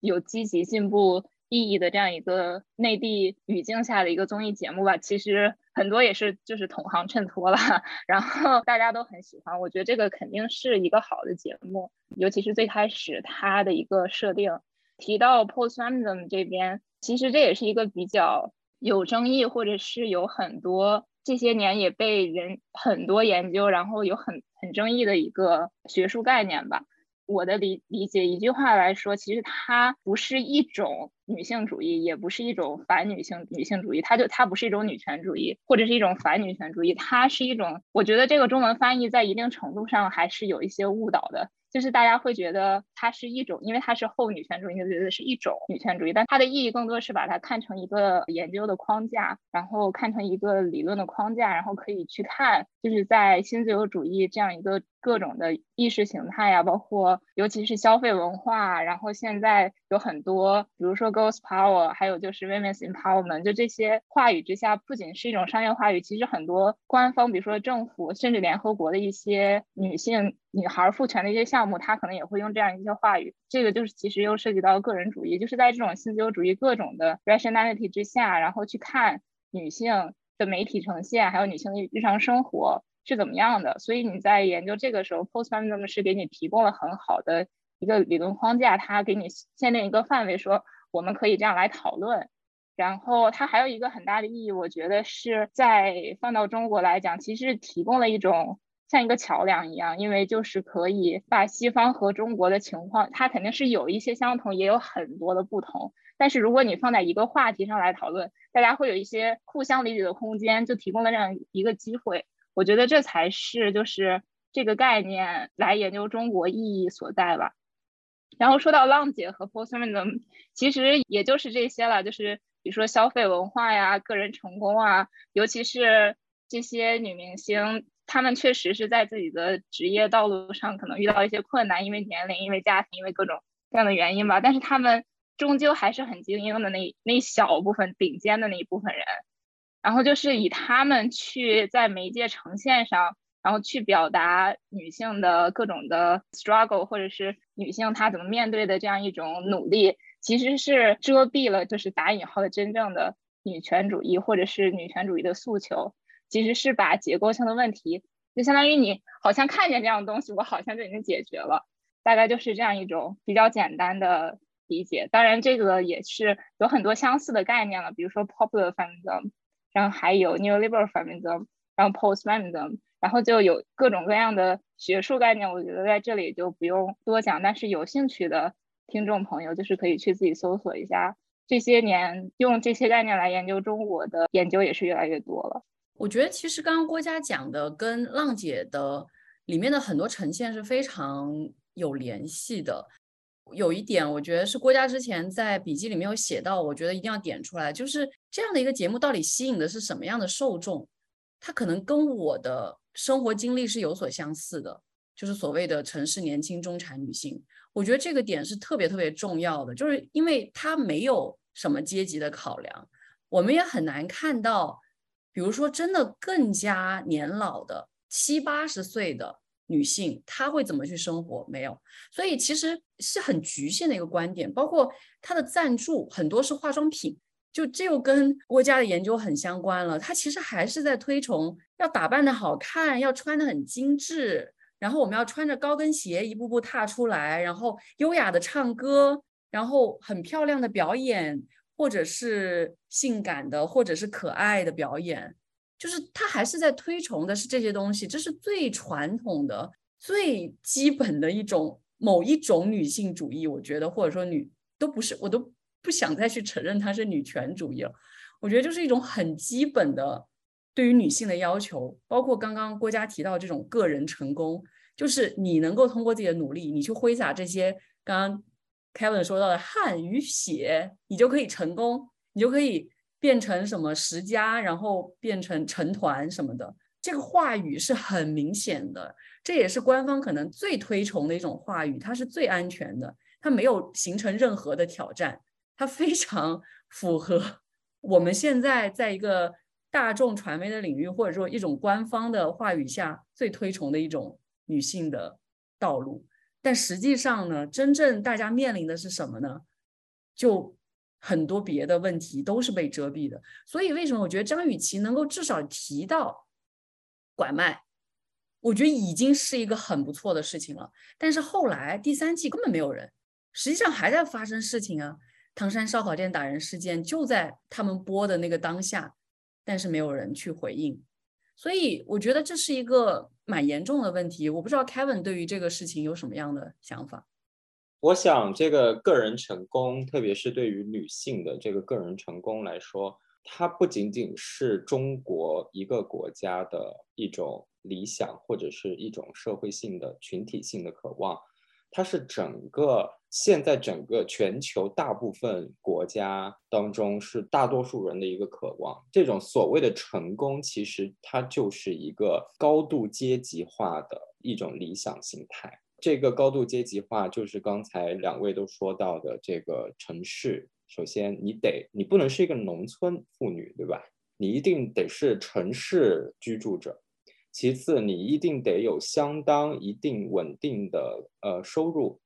有积极进步意义的这样一个内地语境下的一个综艺节目吧。其实很多也是就是同行衬托了，然后大家都很喜欢，我觉得这个肯定是一个好的节目，尤其是最开始它的一个设定提到 postfeminism 这边，其实这也是一个比较。有争议，或者是有很多这些年也被人很多研究，然后有很很争议的一个学术概念吧。我的理理解，一句话来说，其实它不是一种女性主义，也不是一种反女性女性主义，它就它不是一种女权主义，或者是一种反女权主义，它是一种。我觉得这个中文翻译在一定程度上还是有一些误导的。就是大家会觉得它是一种，因为它是后女权主义，就觉得是一种女权主义，但它的意义更多是把它看成一个研究的框架，然后看成一个理论的框架，然后可以去看，就是在新自由主义这样一个。各种的意识形态呀，包括尤其是消费文化，然后现在有很多，比如说 Girls Power，还有就是 Women's Empowerment，就这些话语之下，不仅是一种商业话语，其实很多官方，比如说政府，甚至联合国的一些女性、女孩赋权的一些项目，它可能也会用这样一些话语。这个就是其实又涉及到个人主义，就是在这种新自由主义各种的 rationality 之下，然后去看女性的媒体呈现，还有女性的日常生活。是怎么样的？所以你在研究这个时候，postfeminism 是给你提供了很好的一个理论框架，它给你限定一个范围，说我们可以这样来讨论。然后它还有一个很大的意义，我觉得是在放到中国来讲，其实提供了一种像一个桥梁一样，因为就是可以把西方和中国的情况，它肯定是有一些相同，也有很多的不同。但是如果你放在一个话题上来讨论，大家会有一些互相理解的空间，就提供了这样一个机会。我觉得这才是就是这个概念来研究中国意义所在吧。然后说到浪姐和 postfeminism，其实也就是这些了，就是比如说消费文化呀、个人成功啊，尤其是这些女明星，她们确实是在自己的职业道路上可能遇到一些困难，因为年龄、因为家庭、因为各种各样的原因吧。但是她们终究还是很精英的那那小部分顶尖的那一部分人。然后就是以他们去在媒介呈现上，然后去表达女性的各种的 struggle，或者是女性她怎么面对的这样一种努力，其实是遮蔽了就是打引号的真正的女权主义或者是女权主义的诉求，其实是把结构性的问题，就相当于你好像看见这样的东西，我好像就已经解决了，大概就是这样一种比较简单的理解。当然，这个也是有很多相似的概念了，比如说 popular feminism。然后还有 neoliberal feminism，然后 postfeminism，然后就有各种各样的学术概念，我觉得在这里就不用多讲。但是有兴趣的听众朋友，就是可以去自己搜索一下。这些年用这些概念来研究中国的研究也是越来越多了。我觉得其实刚刚郭嘉讲的跟浪姐的里面的很多呈现是非常有联系的。有一点，我觉得是郭嘉之前在笔记里面有写到，我觉得一定要点出来，就是这样的一个节目到底吸引的是什么样的受众？它可能跟我的生活经历是有所相似的，就是所谓的城市年轻中产女性。我觉得这个点是特别特别重要的，就是因为它没有什么阶级的考量，我们也很难看到，比如说真的更加年老的七八十岁的女性她会怎么去生活？没有，所以其实是很局限的一个观点。包括她的赞助很多是化妆品，就这又跟国家的研究很相关了。她其实还是在推崇要打扮的好看，要穿的很精致，然后我们要穿着高跟鞋一步步踏出来，然后优雅的唱歌，然后很漂亮的表演。或者是性感的，或者是可爱的表演，就是他还是在推崇的是这些东西，这是最传统的、最基本的一种某一种女性主义。我觉得，或者说女都不是，我都不想再去承认她是女权主义了。我觉得就是一种很基本的对于女性的要求，包括刚刚郭嘉提到这种个人成功，就是你能够通过自己的努力，你去挥洒这些刚刚。Kevin 说到的汗与血，你就可以成功，你就可以变成什么十佳，然后变成成团什么的。这个话语是很明显的，这也是官方可能最推崇的一种话语，它是最安全的，它没有形成任何的挑战，它非常符合我们现在在一个大众传媒的领域，或者说一种官方的话语下最推崇的一种女性的道路。但实际上呢，真正大家面临的是什么呢？就很多别的问题都是被遮蔽的。所以为什么我觉得张雨绮能够至少提到拐卖，我觉得已经是一个很不错的事情了。但是后来第三季根本没有人，实际上还在发生事情啊。唐山烧烤店打人事件就在他们播的那个当下，但是没有人去回应。所以我觉得这是一个蛮严重的问题。我不知道 Kevin 对于这个事情有什么样的想法。我想，这个个人成功，特别是对于女性的这个个人成功来说，它不仅仅是中国一个国家的一种理想，或者是一种社会性的群体性的渴望。它是整个现在整个全球大部分国家当中是大多数人的一个渴望。这种所谓的成功，其实它就是一个高度阶级化的一种理想形态。这个高度阶级化就是刚才两位都说到的这个城市。首先，你得你不能是一个农村妇女，对吧？你一定得是城市居住者。其次，你一定得有相当一定稳定的呃收入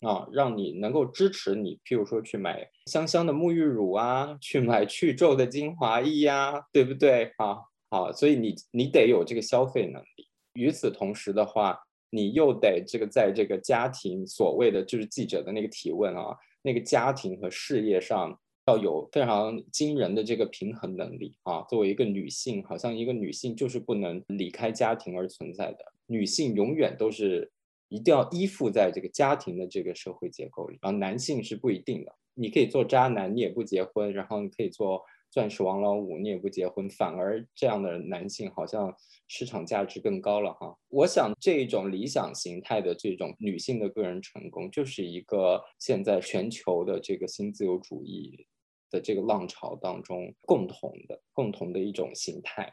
啊，让你能够支持你，譬如说去买香香的沐浴乳啊，去买去皱的精华液呀，对不对啊？好，所以你你得有这个消费能力。与此同时的话，你又得这个在这个家庭所谓的就是记者的那个提问啊，那个家庭和事业上。要有非常惊人的这个平衡能力啊！作为一个女性，好像一个女性就是不能离开家庭而存在的。女性永远都是一定要依附在这个家庭的这个社会结构里，然后男性是不一定的。你可以做渣男，你也不结婚；然后你可以做钻石王老五，你也不结婚。反而这样的男性好像市场价值更高了哈。我想这种理想形态的这种女性的个人成功，就是一个现在全球的这个新自由主义。的这个浪潮当中，共同的共同的一种形态，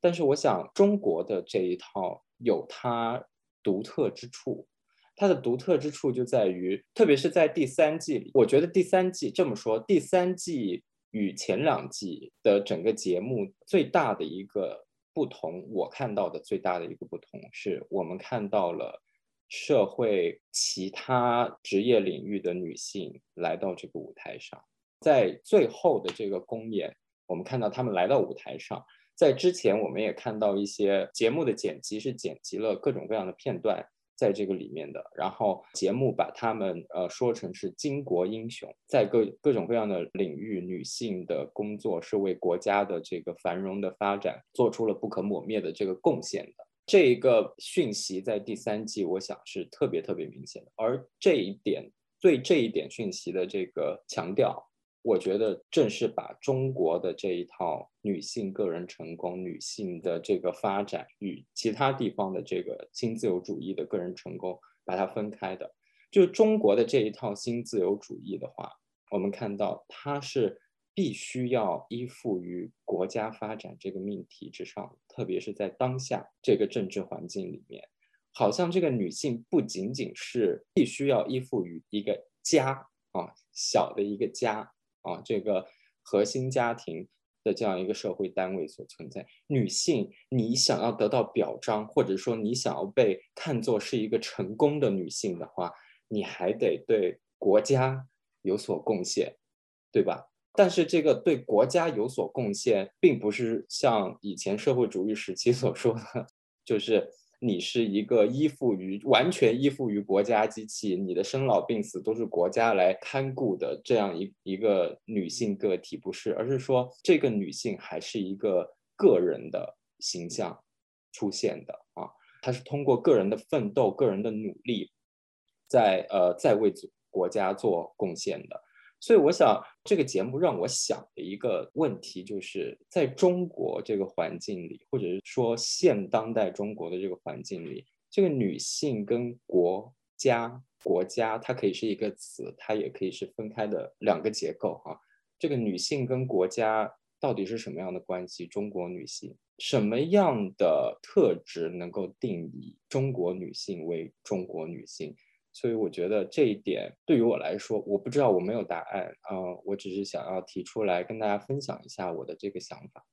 但是我想中国的这一套有它独特之处，它的独特之处就在于，特别是在第三季里，我觉得第三季这么说，第三季与前两季的整个节目最大的一个不同，我看到的最大的一个不同是我们看到了社会其他职业领域的女性来到这个舞台上。在最后的这个公演，我们看到他们来到舞台上。在之前，我们也看到一些节目的剪辑是剪辑了各种各样的片段在这个里面的。然后节目把他们呃说成是巾帼英雄，在各各种各样的领域，女性的工作是为国家的这个繁荣的发展做出了不可磨灭的这个贡献的。这一个讯息在第三季，我想是特别特别明显的。而这一点对这一点讯息的这个强调。我觉得正是把中国的这一套女性个人成功、女性的这个发展与其他地方的这个新自由主义的个人成功把它分开的。就中国的这一套新自由主义的话，我们看到它是必须要依附于国家发展这个命题之上，特别是在当下这个政治环境里面，好像这个女性不仅仅是必须要依附于一个家啊，小的一个家。啊，这个核心家庭的这样一个社会单位所存在。女性，你想要得到表彰，或者说你想要被看作是一个成功的女性的话，你还得对国家有所贡献，对吧？但是这个对国家有所贡献，并不是像以前社会主义时期所说的，就是你是一个依附于完全依附于国家机器，你的生老病死都是国家来看顾的这样一一个女性个体，不是，而是说这个女性还是一个个人的形象出现的啊，她是通过个人的奋斗、个人的努力，在呃在为国家做贡献的。所以我想，这个节目让我想的一个问题，就是在中国这个环境里，或者是说现当代中国的这个环境里，这个女性跟国家、国家，它可以是一个词，它也可以是分开的两个结构哈。这个女性跟国家到底是什么样的关系？中国女性什么样的特质能够定义中国女性为中国女性？所以我觉得这一点对于我来说，我不知道我没有答案啊，我只是想要提出来跟大家分享一下我的这个想法。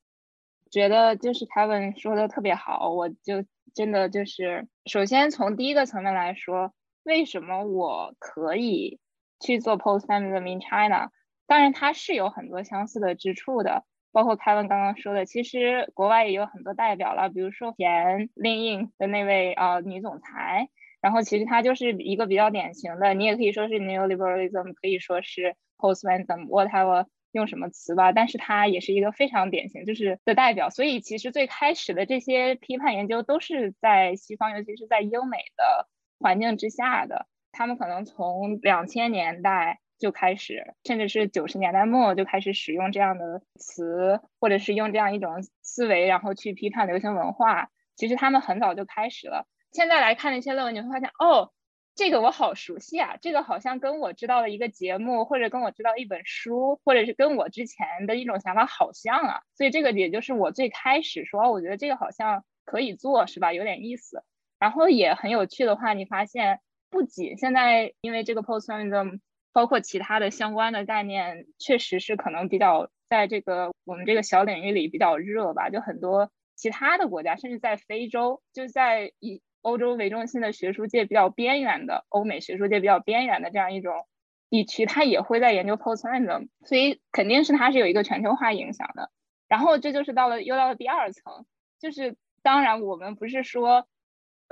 觉得就是凯文说的特别好，我就真的就是首先从第一个层面来说，为什么我可以去做 Post Feminism in China？当然它是有很多相似的之处的，包括凯文刚刚说的，其实国外也有很多代表了，比如说前 Lin 的那位啊女总裁。然后其实它就是一个比较典型的，你也可以说是 neoliberalism，可以说是 postmodernism，whatever 用什么词吧，但是它也是一个非常典型就是的代表。所以其实最开始的这些批判研究都是在西方，尤其是在英美的环境之下的。他们可能从两千年代就开始，甚至是九十年代末就开始使用这样的词，或者是用这样一种思维，然后去批判流行文化。其实他们很早就开始了。现在来看那些论文，你会发现，哦，这个我好熟悉啊，这个好像跟我知道的一个节目，或者跟我知道一本书，或者是跟我之前的一种想法好像啊。所以这个也就是我最开始说，我觉得这个好像可以做，是吧？有点意思。然后也很有趣的话，你发现不仅现在因为这个 postmodernism，包括其他的相关的概念，确实是可能比较在这个我们这个小领域里比较热吧。就很多其他的国家，甚至在非洲，就在以欧洲为中心的学术界比较边缘的，欧美学术界比较边缘的这样一种地区，它也会在研究 postmodernism，所以肯定是它是有一个全球化影响的。然后这就是到了又到了第二层，就是当然我们不是说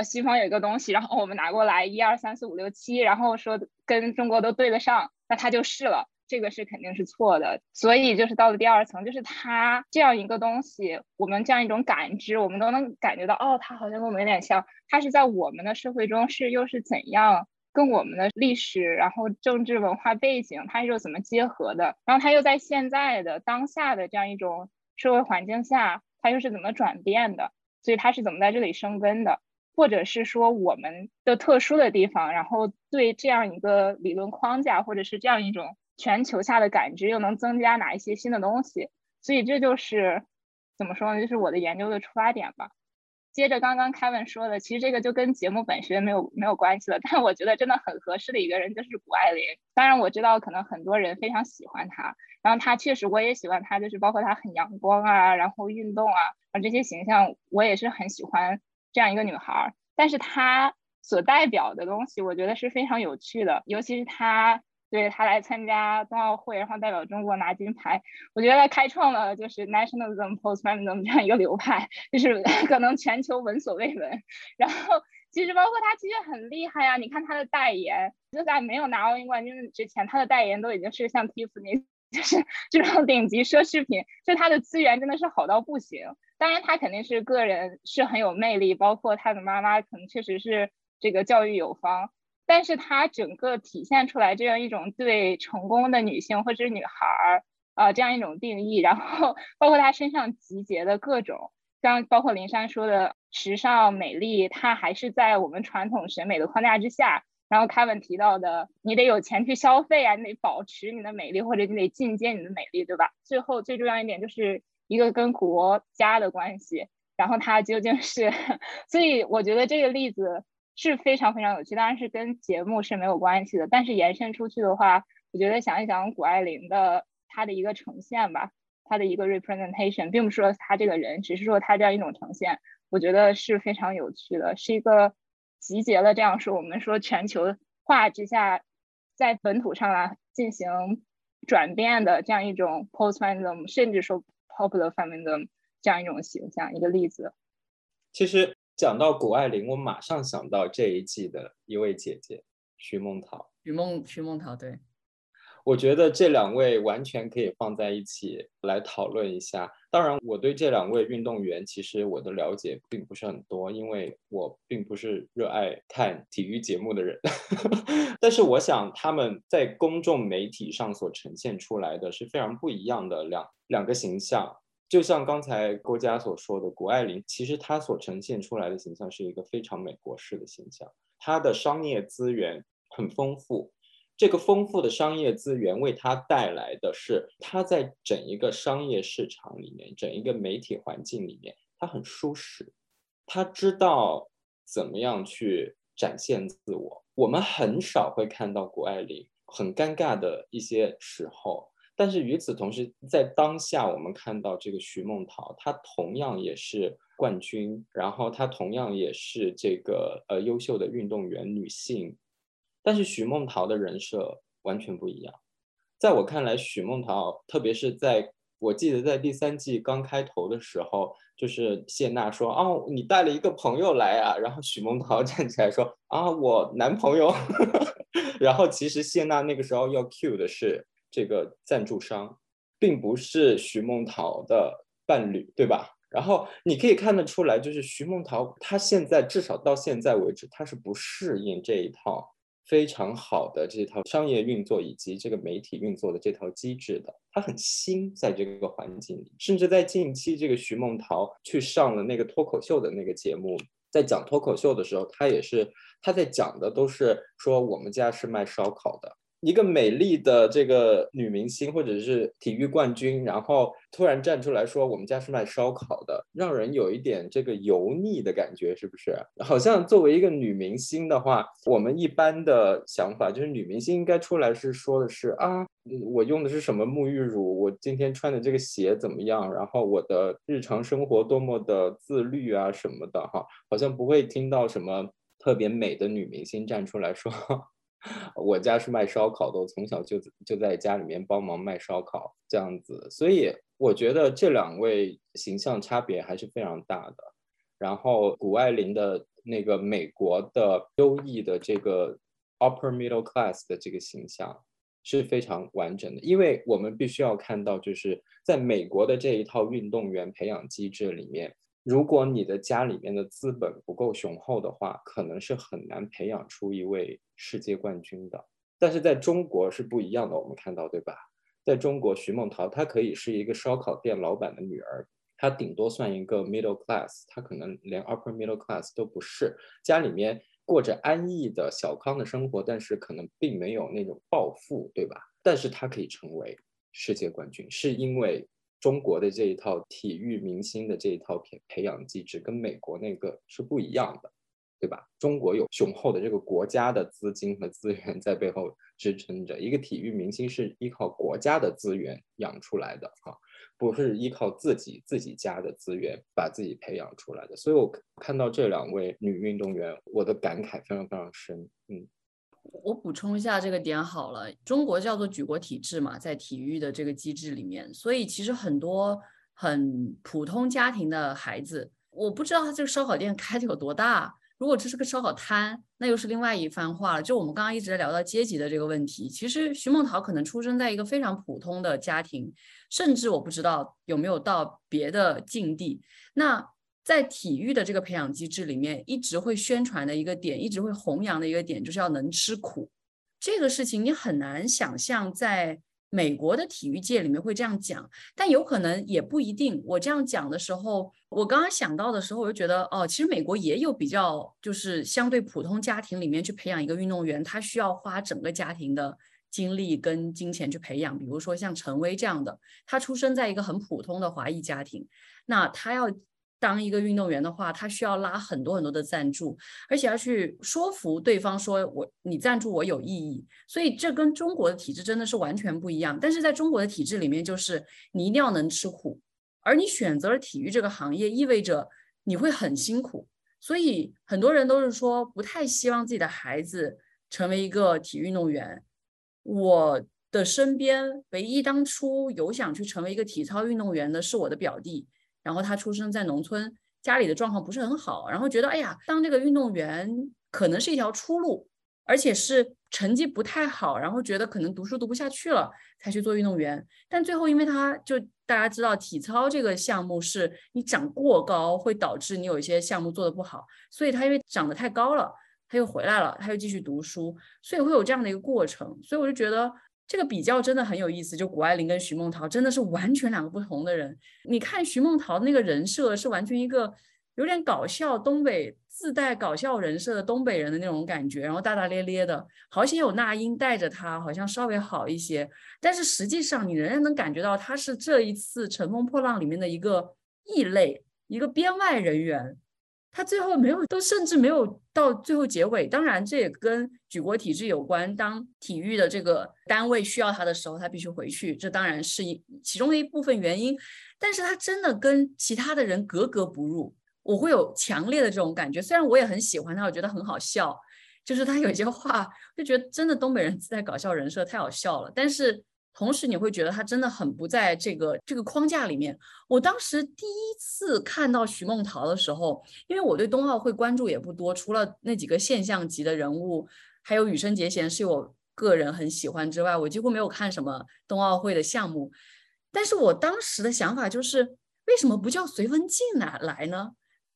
西方有一个东西，然后我们拿过来一二三四五六七，然后说跟中国都对得上，那它就是了。这个是肯定是错的，所以就是到了第二层，就是它这样一个东西，我们这样一种感知，我们都能感觉到，哦，它好像跟我们有点像，它是在我们的社会中是又是怎样跟我们的历史，然后政治文化背景，它又怎么结合的，然后它又在现在的当下的这样一种社会环境下，它又是怎么转变的，所以它是怎么在这里生根的，或者是说我们的特殊的地方，然后对这样一个理论框架，或者是这样一种。全球下的感知又能增加哪一些新的东西？所以这就是怎么说呢？就是我的研究的出发点吧。接着刚刚凯文说的，其实这个就跟节目本身没有没有关系了。但我觉得真的很合适的一个人就是谷爱凌。当然我知道可能很多人非常喜欢她，然后她确实我也喜欢她，就是包括她很阳光啊，然后运动啊，啊这些形象我也是很喜欢这样一个女孩。但是她所代表的东西，我觉得是非常有趣的，尤其是她。对他来参加冬奥会，然后代表中国拿金牌，我觉得开创了就是 nationalism postmodernism 这样一个流派，就是 可能全球闻所未闻。然后其实包括他其实很厉害呀，你看他的代言，就在没有拿奥运冠军之前，他的代言都已经是像 Tiffany，就是这种顶级奢侈品，就他的资源真的是好到不行。当然他肯定是个人是很有魅力，包括他的妈妈可能确实是这个教育有方。但是它整个体现出来这样一种对成功的女性或者女孩儿啊这样一种定义，然后包括她身上集结的各种，像包括林珊说的时尚美丽，它还是在我们传统审美的框架之下。然后凯文提到的，你得有钱去消费啊，你得保持你的美丽，或者你得进阶你的美丽，对吧？最后最重要一点就是一个跟国家的关系，然后它究竟是，所以我觉得这个例子。是非常非常有趣，当然是跟节目是没有关系的。但是延伸出去的话，我觉得想一想谷爱凌的她的一个呈现吧，他的一个 representation，并不是说他这个人，只是说他这样一种呈现，我觉得是非常有趣的，是一个集结了这样说我们说全球化之下，在本土上来进行转变的这样一种 post feminism，甚至说 popular feminism 这样一种形象一个例子。其实讲到谷爱凌，我马上想到这一季的一位姐姐徐梦桃。徐梦徐梦桃，对。我觉得这两位完全可以放在一起来讨论一下。当然，我对这两位运动员其实我的了解并不是很多，因为我并不是热爱看体育节目的人。但是，我想他们在公众媒体上所呈现出来的是非常不一样的两两个形象。就像刚才郭嘉所说的，谷爱凌其实她所呈现出来的形象是一个非常美国式的形象，她的商业资源很丰富。这个丰富的商业资源为他带来的是，他在整一个商业市场里面，整一个媒体环境里面，他很舒适，他知道怎么样去展现自我。我们很少会看到谷爱凌很尴尬的一些时候，但是与此同时，在当下我们看到这个徐梦桃，她同样也是冠军，然后她同样也是这个呃优秀的运动员，女性。但是许梦桃的人设完全不一样，在我看来，许梦桃，特别是在我记得在第三季刚开头的时候，就是谢娜说：“哦，你带了一个朋友来啊。”然后许梦桃 站起来说：“啊，我男朋友。” 然后其实谢娜那个时候要 cue 的是这个赞助商，并不是徐梦桃的伴侣，对吧？然后你可以看得出来，就是徐梦桃她现在至少到现在为止，她是不适应这一套。非常好的这套商业运作以及这个媒体运作的这套机制的，他很新在这个环境里，甚至在近期这个徐梦桃去上了那个脱口秀的那个节目，在讲脱口秀的时候，他也是他在讲的都是说我们家是卖烧烤的。一个美丽的这个女明星，或者是体育冠军，然后突然站出来说我们家是卖烧烤的，让人有一点这个油腻的感觉，是不是？好像作为一个女明星的话，我们一般的想法就是女明星应该出来是说的是啊，我用的是什么沐浴乳，我今天穿的这个鞋怎么样，然后我的日常生活多么的自律啊什么的哈，好像不会听到什么特别美的女明星站出来说。我家是卖烧烤的，我从小就就在家里面帮忙卖烧烤这样子，所以我觉得这两位形象差别还是非常大的。然后谷爱凌的那个美国的优异的这个 upper middle class 的这个形象是非常完整的，因为我们必须要看到，就是在美国的这一套运动员培养机制里面。如果你的家里面的资本不够雄厚的话，可能是很难培养出一位世界冠军的。但是在中国是不一样的，我们看到对吧？在中国，徐梦桃她可以是一个烧烤店老板的女儿，她顶多算一个 middle class，她可能连 upper middle class 都不是，家里面过着安逸的小康的生活，但是可能并没有那种暴富，对吧？但是她可以成为世界冠军，是因为。中国的这一套体育明星的这一套培培养机制跟美国那个是不一样的，对吧？中国有雄厚的这个国家的资金和资源在背后支撑着，一个体育明星是依靠国家的资源养出来的哈，不是依靠自己自己家的资源把自己培养出来的。所以我看到这两位女运动员，我的感慨非常非常深，嗯。我补充一下这个点好了，中国叫做举国体制嘛，在体育的这个机制里面，所以其实很多很普通家庭的孩子，我不知道他这个烧烤店开的有多大。如果这是个烧烤摊，那又是另外一番话了。就我们刚刚一直在聊到阶级的这个问题，其实徐梦桃可能出生在一个非常普通的家庭，甚至我不知道有没有到别的境地。那在体育的这个培养机制里面，一直会宣传的一个点，一直会弘扬的一个点，就是要能吃苦。这个事情你很难想象，在美国的体育界里面会这样讲，但有可能也不一定。我这样讲的时候，我刚刚想到的时候，我就觉得，哦，其实美国也有比较，就是相对普通家庭里面去培养一个运动员，他需要花整个家庭的精力跟金钱去培养。比如说像陈威这样的，他出生在一个很普通的华裔家庭，那他要。当一个运动员的话，他需要拉很多很多的赞助，而且要去说服对方说我你赞助我有意义。所以这跟中国的体制真的是完全不一样。但是在中国的体制里面，就是你一定要能吃苦，而你选择了体育这个行业，意味着你会很辛苦。所以很多人都是说不太希望自己的孩子成为一个体育运动员。我的身边唯一当初有想去成为一个体操运动员的是我的表弟，然后他出生在农村，家里的状况不是很好，然后觉得哎呀，当这个运动员可能是一条出路，而且是成绩不太好，然后觉得可能读书读不下去了，才去做运动员。但最后因为他就大家知道体操这个项目是你长过高会导致你有一些项目做的不好，所以他因为长得太高了。他又回来了，他又继续读书，所以会有这样的一个过程。所以我就觉得这个比较真的很有意思。就谷爱凌跟徐梦桃真的是完全两个不同的人。你看徐梦桃那个人设是完全一个有点搞笑，东北自带搞笑人设的东北人的那种感觉，然后大大咧咧的。好险有那英带着他，好像稍微好一些。但是实际上你仍然能感觉到他是这一次《乘风破浪》里面的一个异类，一个编外人员。他最后没有，都甚至没有到最后结尾。当然，这也跟举国体制有关。当体育的这个单位需要他的时候，他必须回去，这当然是一其中的一部分原因。但是他真的跟其他的人格格不入，我会有强烈的这种感觉。虽然我也很喜欢他，我觉得很好笑，就是他有些话，就觉得真的东北人在搞笑人设太好笑了。但是。同时你会觉得他真的很不在这个这个框架里面。我当时第一次看到徐梦桃的时候，因为我对冬奥会关注也不多，除了那几个现象级的人物，还有羽生结弦是我个人很喜欢之外，我几乎没有看什么冬奥会的项目。但是我当时的想法就是，为什么不叫隋文静来来呢？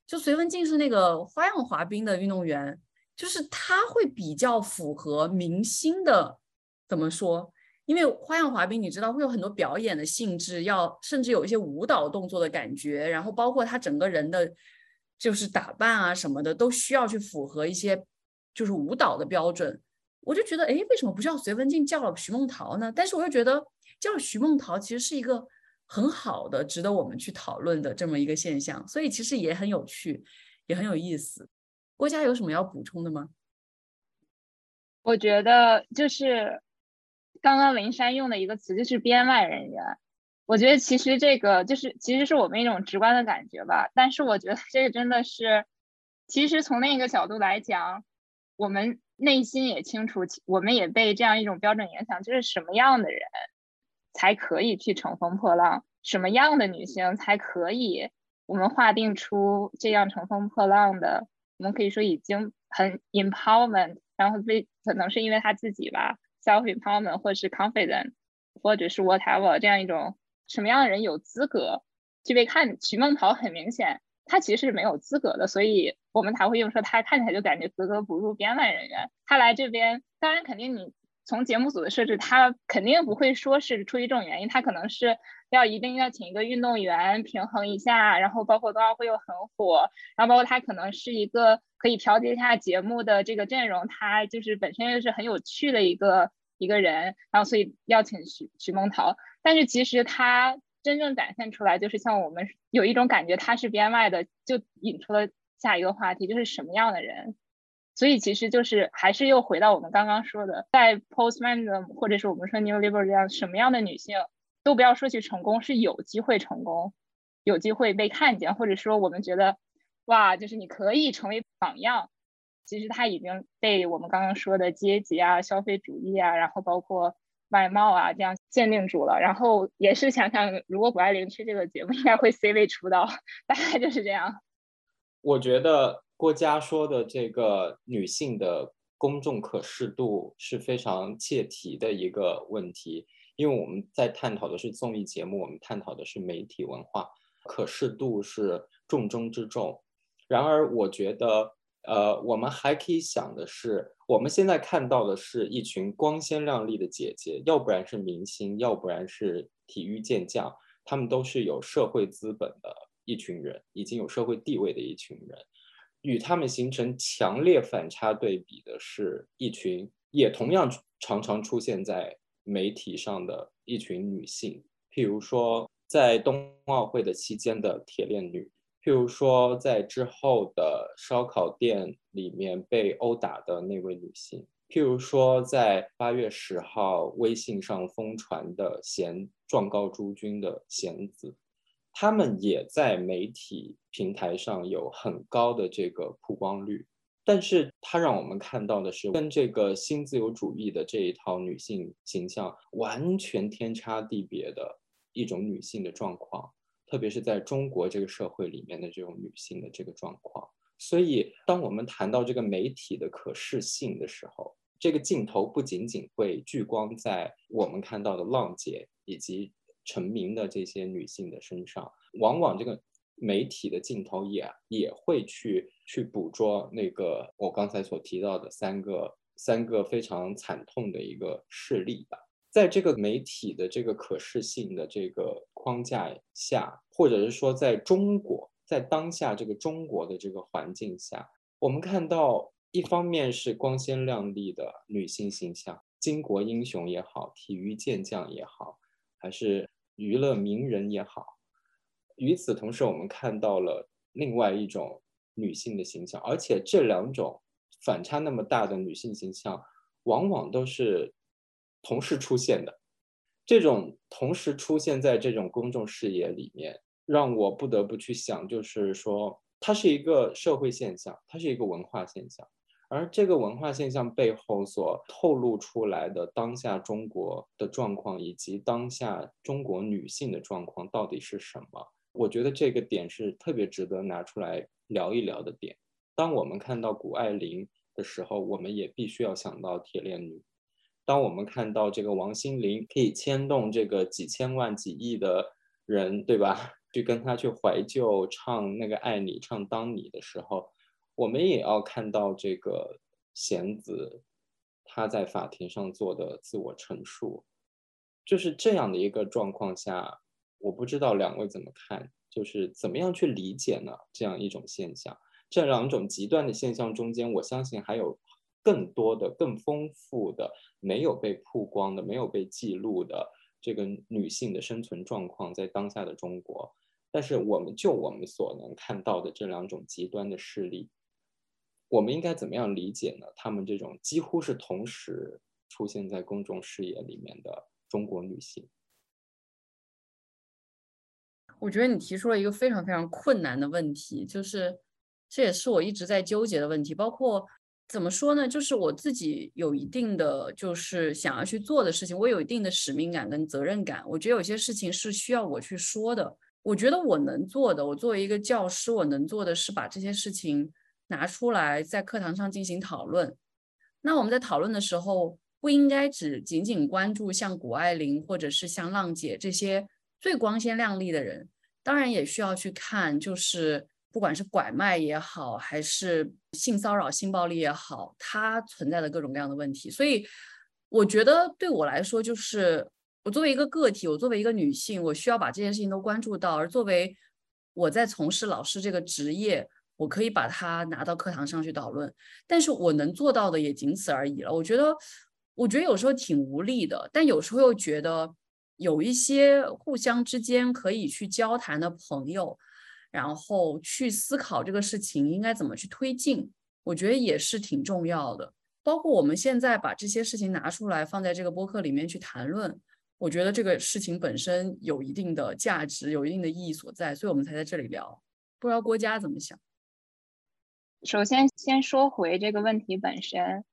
就隋文静是那个花样滑冰的运动员，就是他会比较符合明星的，怎么说？因为花样滑冰，你知道会有很多表演的性质，要甚至有一些舞蹈动作的感觉，然后包括他整个人的，就是打扮啊什么的，都需要去符合一些就是舞蹈的标准。我就觉得，哎，为什么不叫隋文静，叫了徐梦桃呢？但是我又觉得叫徐梦桃其实是一个很好的、值得我们去讨论的这么一个现象，所以其实也很有趣，也很有意思。郭嘉有什么要补充的吗？我觉得就是。刚刚林珊用的一个词就是编外人员，我觉得其实这个就是其实是我们一种直观的感觉吧。但是我觉得这个真的是，其实从另一个角度来讲，我们内心也清楚，我们也被这样一种标准影响，就是什么样的人才可以去乘风破浪，什么样的女性才可以，我们划定出这样乘风破浪的，我们可以说已经很 empowerment，然后被可能是因为他自己吧。Self empowerment 或者是 confident，或者是 whatever 这样一种什么样的人有资格去被看？徐梦桃很明显，他其实是没有资格的，所以我们才会用说他看起来就感觉格格不入编外人员。他来这边，当然肯定你从节目组的设置，他肯定不会说是出于这种原因，他可能是要一定要请一个运动员平衡一下，然后包括冬奥会又很火，然后包括他可能是一个可以调节一下节目的这个阵容，他就是本身又是很有趣的一个。一个人，然后所以邀请徐徐梦桃，但是其实他真正展现出来，就是像我们有一种感觉，他是编外的，就引出了下一个话题，就是什么样的人。所以其实就是还是又回到我们刚刚说的，在 postman 或者是我们说 new liberal 这样，什么样的女性都不要说去成功，是有机会成功，有机会被看见，或者说我们觉得哇，就是你可以成为榜样。其实他已经被我们刚刚说的阶级啊、消费主义啊，然后包括外貌啊这样限定住了。然后也是想想，如果谷爱凌去这个节目，应该会 C 位出道，大概就是这样。我觉得郭嘉说的这个女性的公众可视度是非常切题的一个问题，因为我们在探讨的是综艺节目，我们探讨的是媒体文化，可视度是重中之重。然而，我觉得。呃，我们还可以想的是，我们现在看到的是一群光鲜亮丽的姐姐，要不然是明星，要不然是体育健将，他们都是有社会资本的一群人，已经有社会地位的一群人。与他们形成强烈反差对比的是一群也同样常常出现在媒体上的一群女性，譬如说在冬奥会的期间的铁链女。譬如说在之后的烧烤店里面被殴打的那位女性，譬如说在八月十号微信上疯传的贤状告朱军的贤子，他们也在媒体平台上有很高的这个曝光率。但是它让我们看到的是，跟这个新自由主义的这一套女性形象完全天差地别的一种女性的状况，特别是在中国这个社会里面的这种女性的这个状况。所以，当我们谈到这个媒体的可视性的时候，这个镜头不仅仅会聚光在我们看到的浪姐以及成名的这些女性的身上，往往这个。媒体的镜头也也会去去捕捉那个我刚才所提到的三个三个非常惨痛的一个事例吧。在这个媒体的这个可视性的这个框架下，或者是说在中国在当下这个中国的这个环境下，我们看到一方面是光鲜亮丽的女性形象，巾帼英雄也好，体育健将也好，还是娱乐名人也好。与此同时，我们看到了另外一种女性的形象，而且这两种反差那么大的女性形象，往往都是同时出现的。这种同时出现在这种公众视野里面，让我不得不去想，就是说，它是一个社会现象，它是一个文化现象，而这个文化现象背后所透露出来的当下中国的状况，以及当下中国女性的状况到底是什么？我觉得这个点是特别值得拿出来聊一聊的点。当我们看到谷爱凌的时候，我们也必须要想到铁链女；当我们看到这个王心凌可以牵动这个几千万、几亿的人，对吧？去跟他去怀旧，唱那个《爱你》，唱《当你》的时候，我们也要看到这个贤子他在法庭上做的自我陈述，就是这样的一个状况下。我不知道两位怎么看，就是怎么样去理解呢？这样一种现象，这两种极端的现象中间，我相信还有更多的、更丰富的没有被曝光的、没有被记录的这个女性的生存状况，在当下的中国。但是，我们就我们所能看到的这两种极端的事例，我们应该怎么样理解呢？他们这种几乎是同时出现在公众视野里面的中国女性。我觉得你提出了一个非常非常困难的问题，就是这也是我一直在纠结的问题。包括怎么说呢？就是我自己有一定的就是想要去做的事情，我有一定的使命感跟责任感。我觉得有些事情是需要我去说的。我觉得我能做的，我作为一个教师，我能做的是把这些事情拿出来在课堂上进行讨论。那我们在讨论的时候，不应该只仅仅关注像谷爱凌或者是像浪姐这些。最光鲜亮丽的人，当然也需要去看，就是不管是拐卖也好，还是性骚扰、性暴力也好，它存在的各种各样的问题。所以，我觉得对我来说，就是我作为一个个体，我作为一个女性，我需要把这件事情都关注到。而作为我在从事老师这个职业，我可以把它拿到课堂上去讨论。但是我能做到的也仅此而已了。我觉得，我觉得有时候挺无力的，但有时候又觉得。有一些互相之间可以去交谈的朋友，然后去思考这个事情应该怎么去推进，我觉得也是挺重要的。包括我们现在把这些事情拿出来放在这个播客里面去谈论，我觉得这个事情本身有一定的价值，有一定的意义所在，所以我们才在这里聊。不知道郭嘉怎么想？首先，先说回这个问题本身。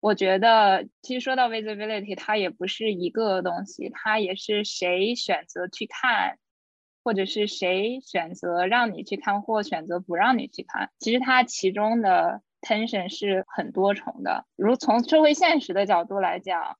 我觉得，其实说到 visibility，它也不是一个东西，它也是谁选择去看，或者是谁选择让你去看，或选择不让你去看。其实它其中的 tension 是很多重的。如从社会现实的角度来讲，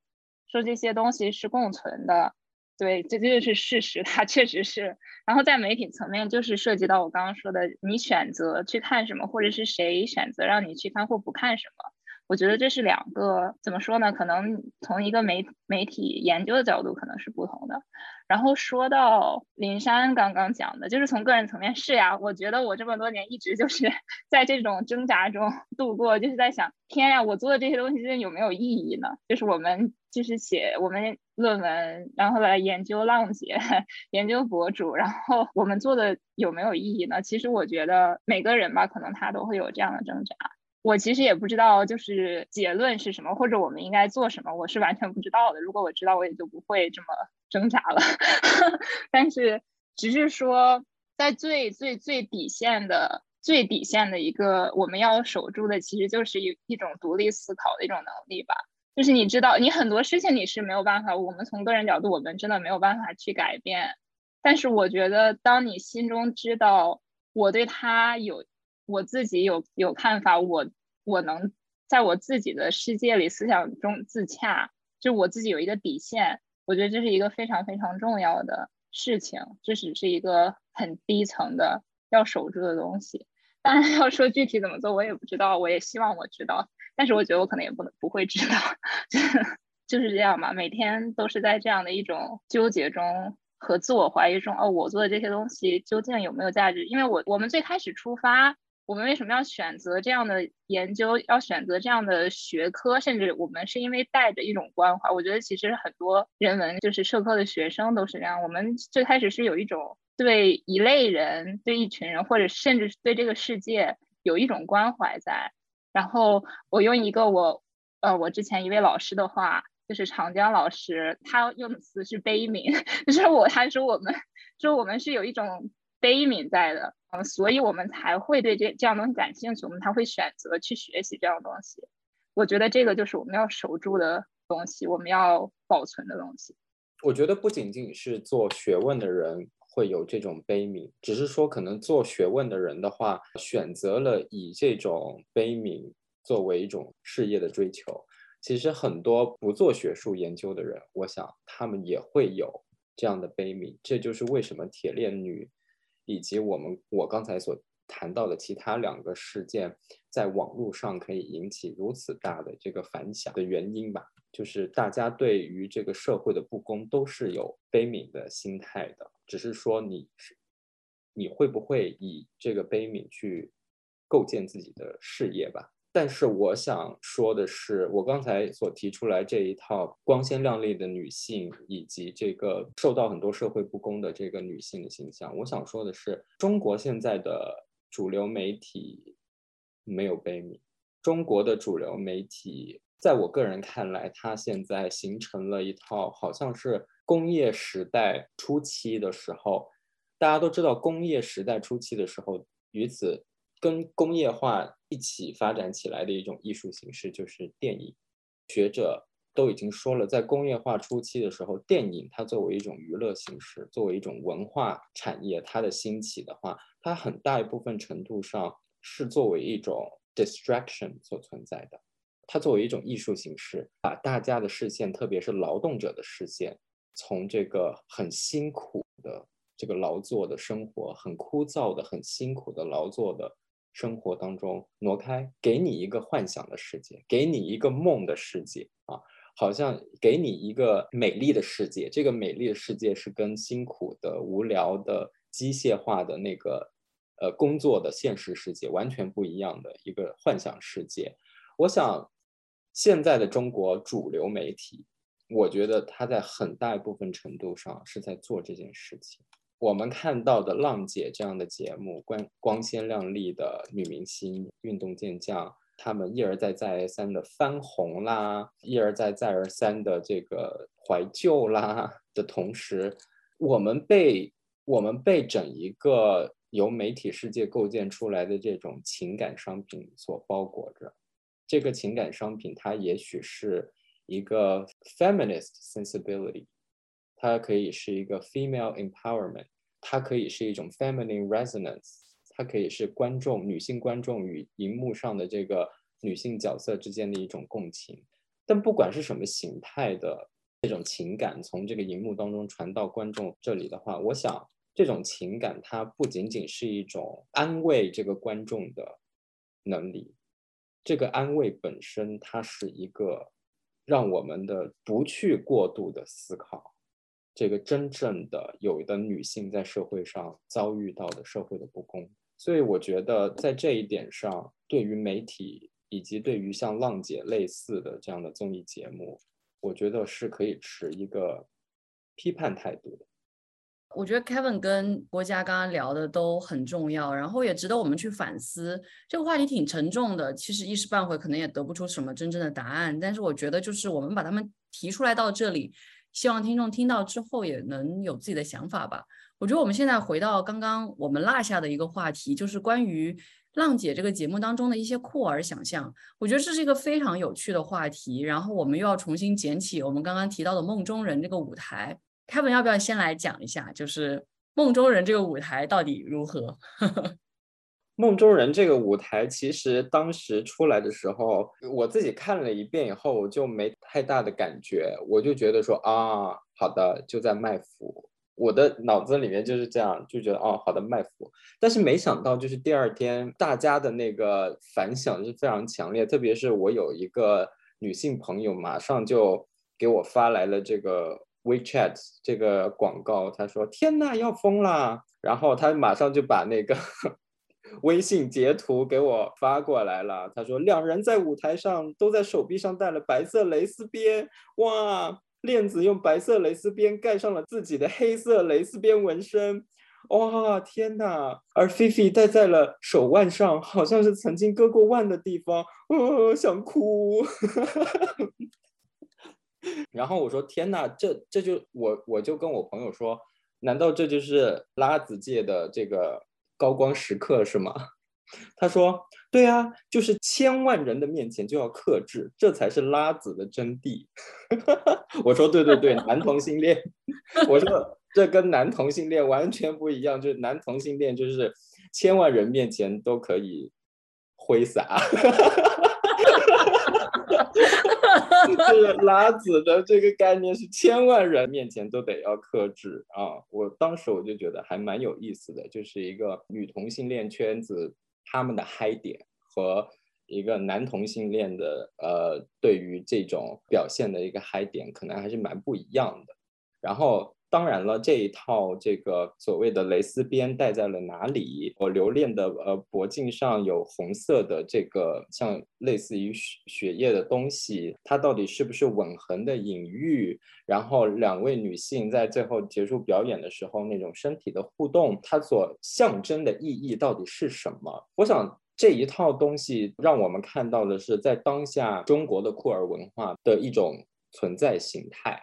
说这些东西是共存的，对，这这就是事实，它确实是。然后在媒体层面，就是涉及到我刚刚说的，你选择去看什么，或者是谁选择让你去看或不看什么。我觉得这是两个怎么说呢？可能从一个媒媒体研究的角度可能是不同的。然后说到林珊刚刚讲的，就是从个人层面是呀。我觉得我这么多年一直就是 在这种挣扎中 度过，就是在想，天呀，我做的这些东西有没有意义呢？就是我们就是写我们论文，然后来研究浪姐、研究博主，然后我们做的有没有意义呢？其实我觉得每个人吧，可能他都会有这样的挣扎。我其实也不知道，就是结论是什么，或者我们应该做什么，我是完全不知道的。如果我知道，我也就不会这么挣扎了。但是，只是说，在最最最底线的、最底线的一个我们要守住的，其实就是一一种独立思考的一种能力吧。就是你知道，你很多事情你是没有办法，我们从个人角度，我们真的没有办法去改变。但是，我觉得，当你心中知道我对他有。我自己有有看法，我我能在我自己的世界里思想中自洽，就我自己有一个底线，我觉得这是一个非常非常重要的事情，这只是一个很低层的要守住的东西。当然要说具体怎么做，我也不知道，我也希望我知道，但是我觉得我可能也不能不会知道，就是这样嘛，每天都是在这样的一种纠结中和自我怀疑中，哦，我做的这些东西究竟有没有价值？因为我我们最开始出发。我们为什么要选择这样的研究？要选择这样的学科？甚至我们是因为带着一种关怀。我觉得其实很多人文就是社科的学生都是这样。我们最开始是有一种对一类人、对一群人，或者甚至是对这个世界有一种关怀在。然后我用一个我呃我之前一位老师的话，就是长江老师，他用的词是悲悯，就是我他说我们说我们是有一种。悲悯在的，嗯，所以我们才会对这这样东西感兴趣，我们才会选择去学习这样东西。我觉得这个就是我们要守住的东西，我们要保存的东西。我觉得不仅仅是做学问的人会有这种悲悯，只是说可能做学问的人的话，选择了以这种悲悯作为一种事业的追求。其实很多不做学术研究的人，我想他们也会有这样的悲悯。这就是为什么铁链女。以及我们我刚才所谈到的其他两个事件，在网络上可以引起如此大的这个反响的原因吧，就是大家对于这个社会的不公都是有悲悯的心态的，只是说你是你会不会以这个悲悯去构建自己的事业吧。但是我想说的是，我刚才所提出来这一套光鲜亮丽的女性，以及这个受到很多社会不公的这个女性的形象，我想说的是，中国现在的主流媒体没有悲悯。中国的主流媒体，在我个人看来，它现在形成了一套，好像是工业时代初期的时候，大家都知道，工业时代初期的时候，与此。跟工业化一起发展起来的一种艺术形式就是电影。学者都已经说了，在工业化初期的时候，电影它作为一种娱乐形式，作为一种文化产业，它的兴起的话，它很大一部分程度上是作为一种 distraction 所存在的。它作为一种艺术形式，把大家的视线，特别是劳动者的视线，从这个很辛苦的这个劳作的生活，很枯燥的、很辛苦的劳作的。生活当中挪开，给你一个幻想的世界，给你一个梦的世界啊，好像给你一个美丽的世界。这个美丽的世界是跟辛苦的、无聊的、机械化的那个呃工作的现实世界完全不一样的一个幻想世界。我想，现在的中国主流媒体，我觉得它在很大一部分程度上是在做这件事情。我们看到的《浪姐》这样的节目，光光鲜亮丽的女明星、运动健将，她们一而再、再而三的翻红啦，一而再、再而三的这个怀旧啦的同时，我们被我们被整一个由媒体世界构建出来的这种情感商品所包裹着。这个情感商品，它也许是一个 feminist sensibility。它可以是一个 female empowerment，它可以是一种 feminine resonance，它可以是观众女性观众与荧幕上的这个女性角色之间的一种共情。但不管是什么形态的这种情感，从这个荧幕当中传到观众这里的话，我想这种情感它不仅仅是一种安慰这个观众的能力，这个安慰本身它是一个让我们的不去过度的思考。这个真正的有的女性在社会上遭遇到的社会的不公，所以我觉得在这一点上，对于媒体以及对于像浪姐类似的这样的综艺节目，我觉得是可以持一个批判态度的。我觉得 Kevin 跟郭嘉刚刚聊的都很重要，然后也值得我们去反思。这个话题挺沉重的，其实一时半会可能也得不出什么真正的答案。但是我觉得，就是我们把他们提出来到这里，希望听众听到之后也能有自己的想法吧。我觉得我们现在回到刚刚我们落下的一个话题，就是关于浪姐这个节目当中的一些酷儿想象。我觉得这是一个非常有趣的话题。然后我们又要重新捡起我们刚刚提到的梦中人这个舞台。Kevin 要不要先来讲一下，就是梦中人这个舞台到底如何？梦中人这个舞台其实当时出来的时候，我自己看了一遍以后我就没太大的感觉，我就觉得说啊，好的，就在卖腐。我的脑子里面就是这样，就觉得哦，好的，卖腐。但是没想到，就是第二天大家的那个反响是非常强烈，特别是我有一个女性朋友，马上就给我发来了这个。WeChat 这个广告，她说：“天呐，要疯了！”然后他马上就把那个微信截图给我发过来了。他说：“两人在舞台上都在手臂上戴了白色蕾丝边，哇！链子用白色蕾丝边盖上了自己的黑色蕾丝边纹身，哇！天呐！而菲菲戴在了手腕上，好像是曾经割过腕的地方，哦，想哭。”然后我说：“天呐，这这就我我就跟我朋友说，难道这就是拉子界的这个高光时刻是吗？” 他说：“对啊，就是千万人的面前就要克制，这才是拉子的真谛。”我说：“对对对，男同性恋。”我说：“这跟男同性恋完全不一样，就是男同性恋就是千万人面前都可以挥洒。”这 个拉子的这个概念是千万人面前都得要克制啊！我当时我就觉得还蛮有意思的，就是一个女同性恋圈子他们的嗨点和一个男同性恋的呃对于这种表现的一个嗨点，可能还是蛮不一样的。然后。当然了，这一套这个所谓的蕾丝边戴在了哪里？我留恋的呃脖颈上有红色的这个像类似于血血液的东西，它到底是不是吻痕的隐喻？然后两位女性在最后结束表演的时候那种身体的互动，它所象征的意义到底是什么？我想这一套东西让我们看到的是在当下中国的酷儿文化的一种存在形态。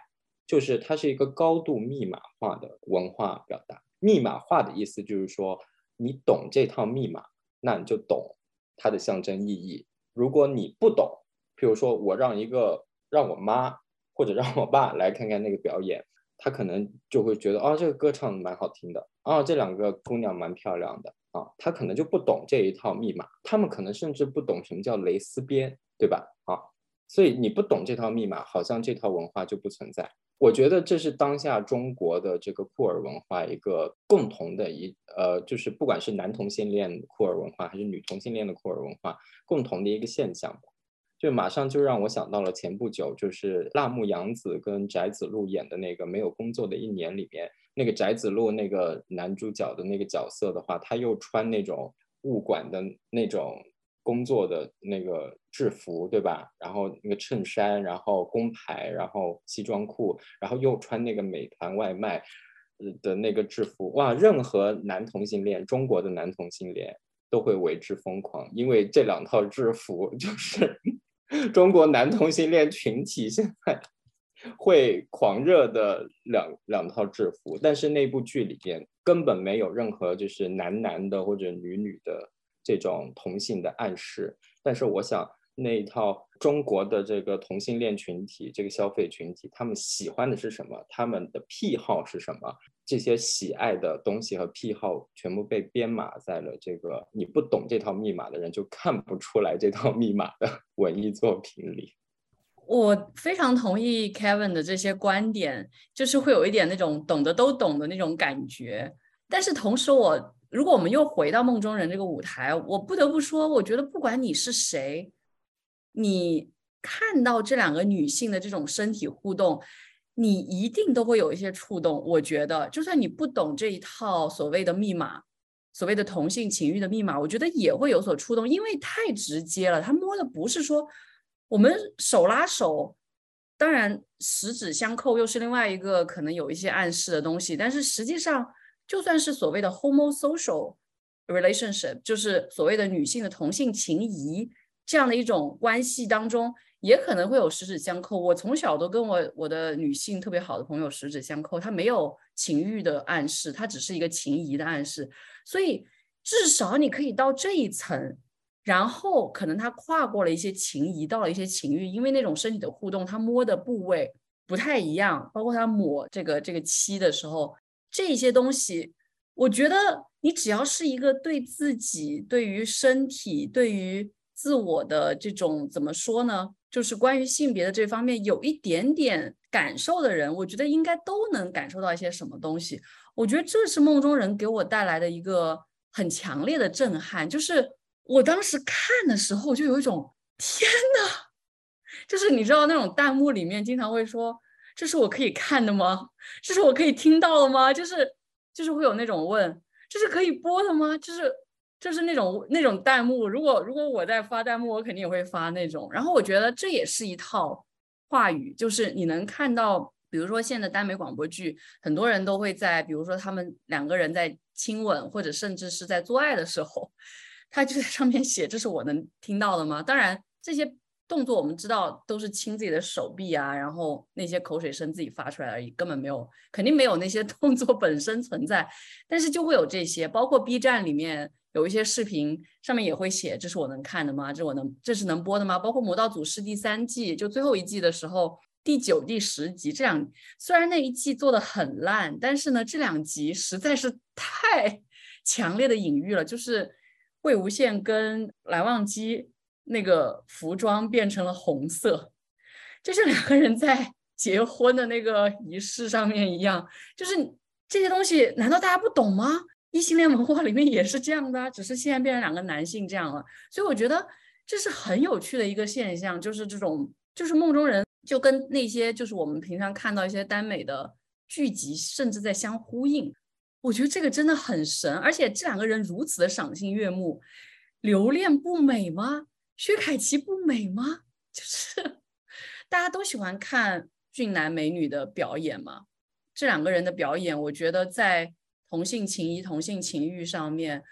就是它是一个高度密码化的文化表达。密码化的意思就是说，你懂这套密码，那你就懂它的象征意义。如果你不懂，譬如说我让一个让我妈或者让我爸来看看那个表演，他可能就会觉得哦，这个歌唱的蛮好听的，哦，这两个姑娘蛮漂亮的啊，他可能就不懂这一套密码。他们可能甚至不懂什么叫蕾丝边，对吧？啊，所以你不懂这套密码，好像这套文化就不存在。我觉得这是当下中国的这个酷儿文化一个共同的一呃，就是不管是男同性恋酷儿文化还是女同性恋的酷儿文化，共同的一个现象就马上就让我想到了前不久，就是辣目洋子跟翟子路演的那个没有工作的一年里面，那个翟子路那个男主角的那个角色的话，他又穿那种物管的那种。工作的那个制服，对吧？然后那个衬衫，然后工牌，然后西装裤，然后又穿那个美团外卖的那个制服，哇！任何男同性恋，中国的男同性恋都会为之疯狂，因为这两套制服 就是中国男同性恋群体现在会狂热的两两套制服。但是那部剧里边根本没有任何就是男男的或者女女的。这种同性的暗示，但是我想那一套中国的这个同性恋群体，这个消费群体，他们喜欢的是什么？他们的癖好是什么？这些喜爱的东西和癖好全部被编码在了这个你不懂这套密码的人就看不出来这套密码的 文艺作品里。我非常同意 Kevin 的这些观点，就是会有一点那种懂得都懂的那种感觉，但是同时我。如果我们又回到梦中人这个舞台，我不得不说，我觉得不管你是谁，你看到这两个女性的这种身体互动，你一定都会有一些触动。我觉得，就算你不懂这一套所谓的密码，所谓的同性情欲的密码，我觉得也会有所触动，因为太直接了。他摸的不是说我们手拉手。当然十指相扣又是另外一个可能有一些暗示的东西，但是实际上就算是所谓的 homosocial relationship，就是所谓的女性的同性情谊这样的一种关系当中。也可能会有十指相扣。我从小都跟我我的女性特别好的朋友十指相扣，她没有情欲的暗示，她只是一个情谊的暗示。所以至少你可以到这一层，然后可能他跨过了一些情谊，到了一些情欲，因为那种身体的互动，他摸的部位不太一样，包括他抹这个这个漆的时候，这些东西，我觉得你只要是一个对自己、对于身体、对于自我的这种怎么说呢？就是关于性别的这方面有一点点感受的人，我觉得应该都能感受到一些什么东西。我觉得这是梦中人给我带来的一个很强烈的震撼。就是我当时看的时候，就有一种天呐，就是你知道那种弹幕里面经常会说：“这是我可以看的吗？这是我可以听到的吗？”就是就是会有那种问：“这是可以播的吗？”就是。就是那种那种弹幕，如果如果我在发弹幕，我肯定也会发那种。然后我觉得这也是一套话语，就是你能看到，比如说现在耽美广播剧，很多人都会在，比如说他们两个人在亲吻，或者甚至是在做爱的时候，他就在上面写：“这是我能听到的吗？”当然，这些动作我们知道都是亲自己的手臂啊，然后那些口水声自己发出来而已，根本没有，肯定没有那些动作本身存在。但是就会有这些，包括 B 站里面。有一些视频上面也会写，这是我能看的吗？这我能，这是能播的吗？包括《魔道祖师》第三季，就最后一季的时候，第九、第十集这两，虽然那一季做的很烂，但是呢，这两集实在是 太强烈的隐喻了，就是魏无羡跟蓝忘机那个服装变成了红色，就是两个人在结婚的那个仪式上面一样，就是这些东西，难道大家不懂吗？异性恋文化里面也是这样的啊，只是现在变成两个男性这样了，所以我觉得这是很有趣的一个现象，就是这种就是梦中人就跟那些就是我们平常看到一些耽美的剧集，甚至在相呼应。我觉得这个真的很神，而且这两个人如此的赏心悦目，留恋不美吗？薛凯琪不美吗？就是大家都喜欢看俊男美女的表演嘛，这两个人的表演，我觉得在。同性情谊、同性情欲上面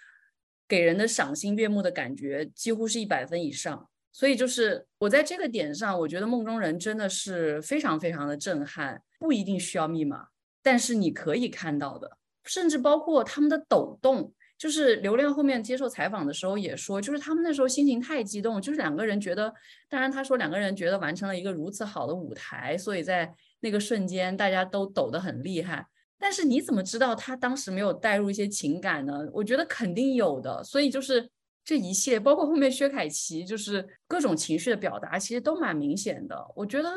给人的赏心悦目的感觉，几乎是一百分以上。所以就是我在这个点上，我觉得梦中人真的是非常非常的震撼。不一定需要密码，但是你可以看到的，甚至包括他们的抖动。就是刘亮后面接受采访的时候也说，就是他们那时候心情太激动，就是两个人觉得，当然他说两个人觉得完成了一个如此好的舞台，所以在那个瞬间大家都抖得很厉害。但是你怎么知道他当时没有带入一些情感呢？我觉得肯定有的，所以就是这一切，包括后面薛凯琪，就是各种情绪的表达，其实都蛮明显的。我觉得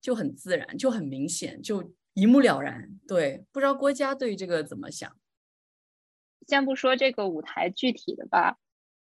就很自然，就很明显，就一目了然。对，不知道郭嘉对这个怎么想？先不说这个舞台具体的吧，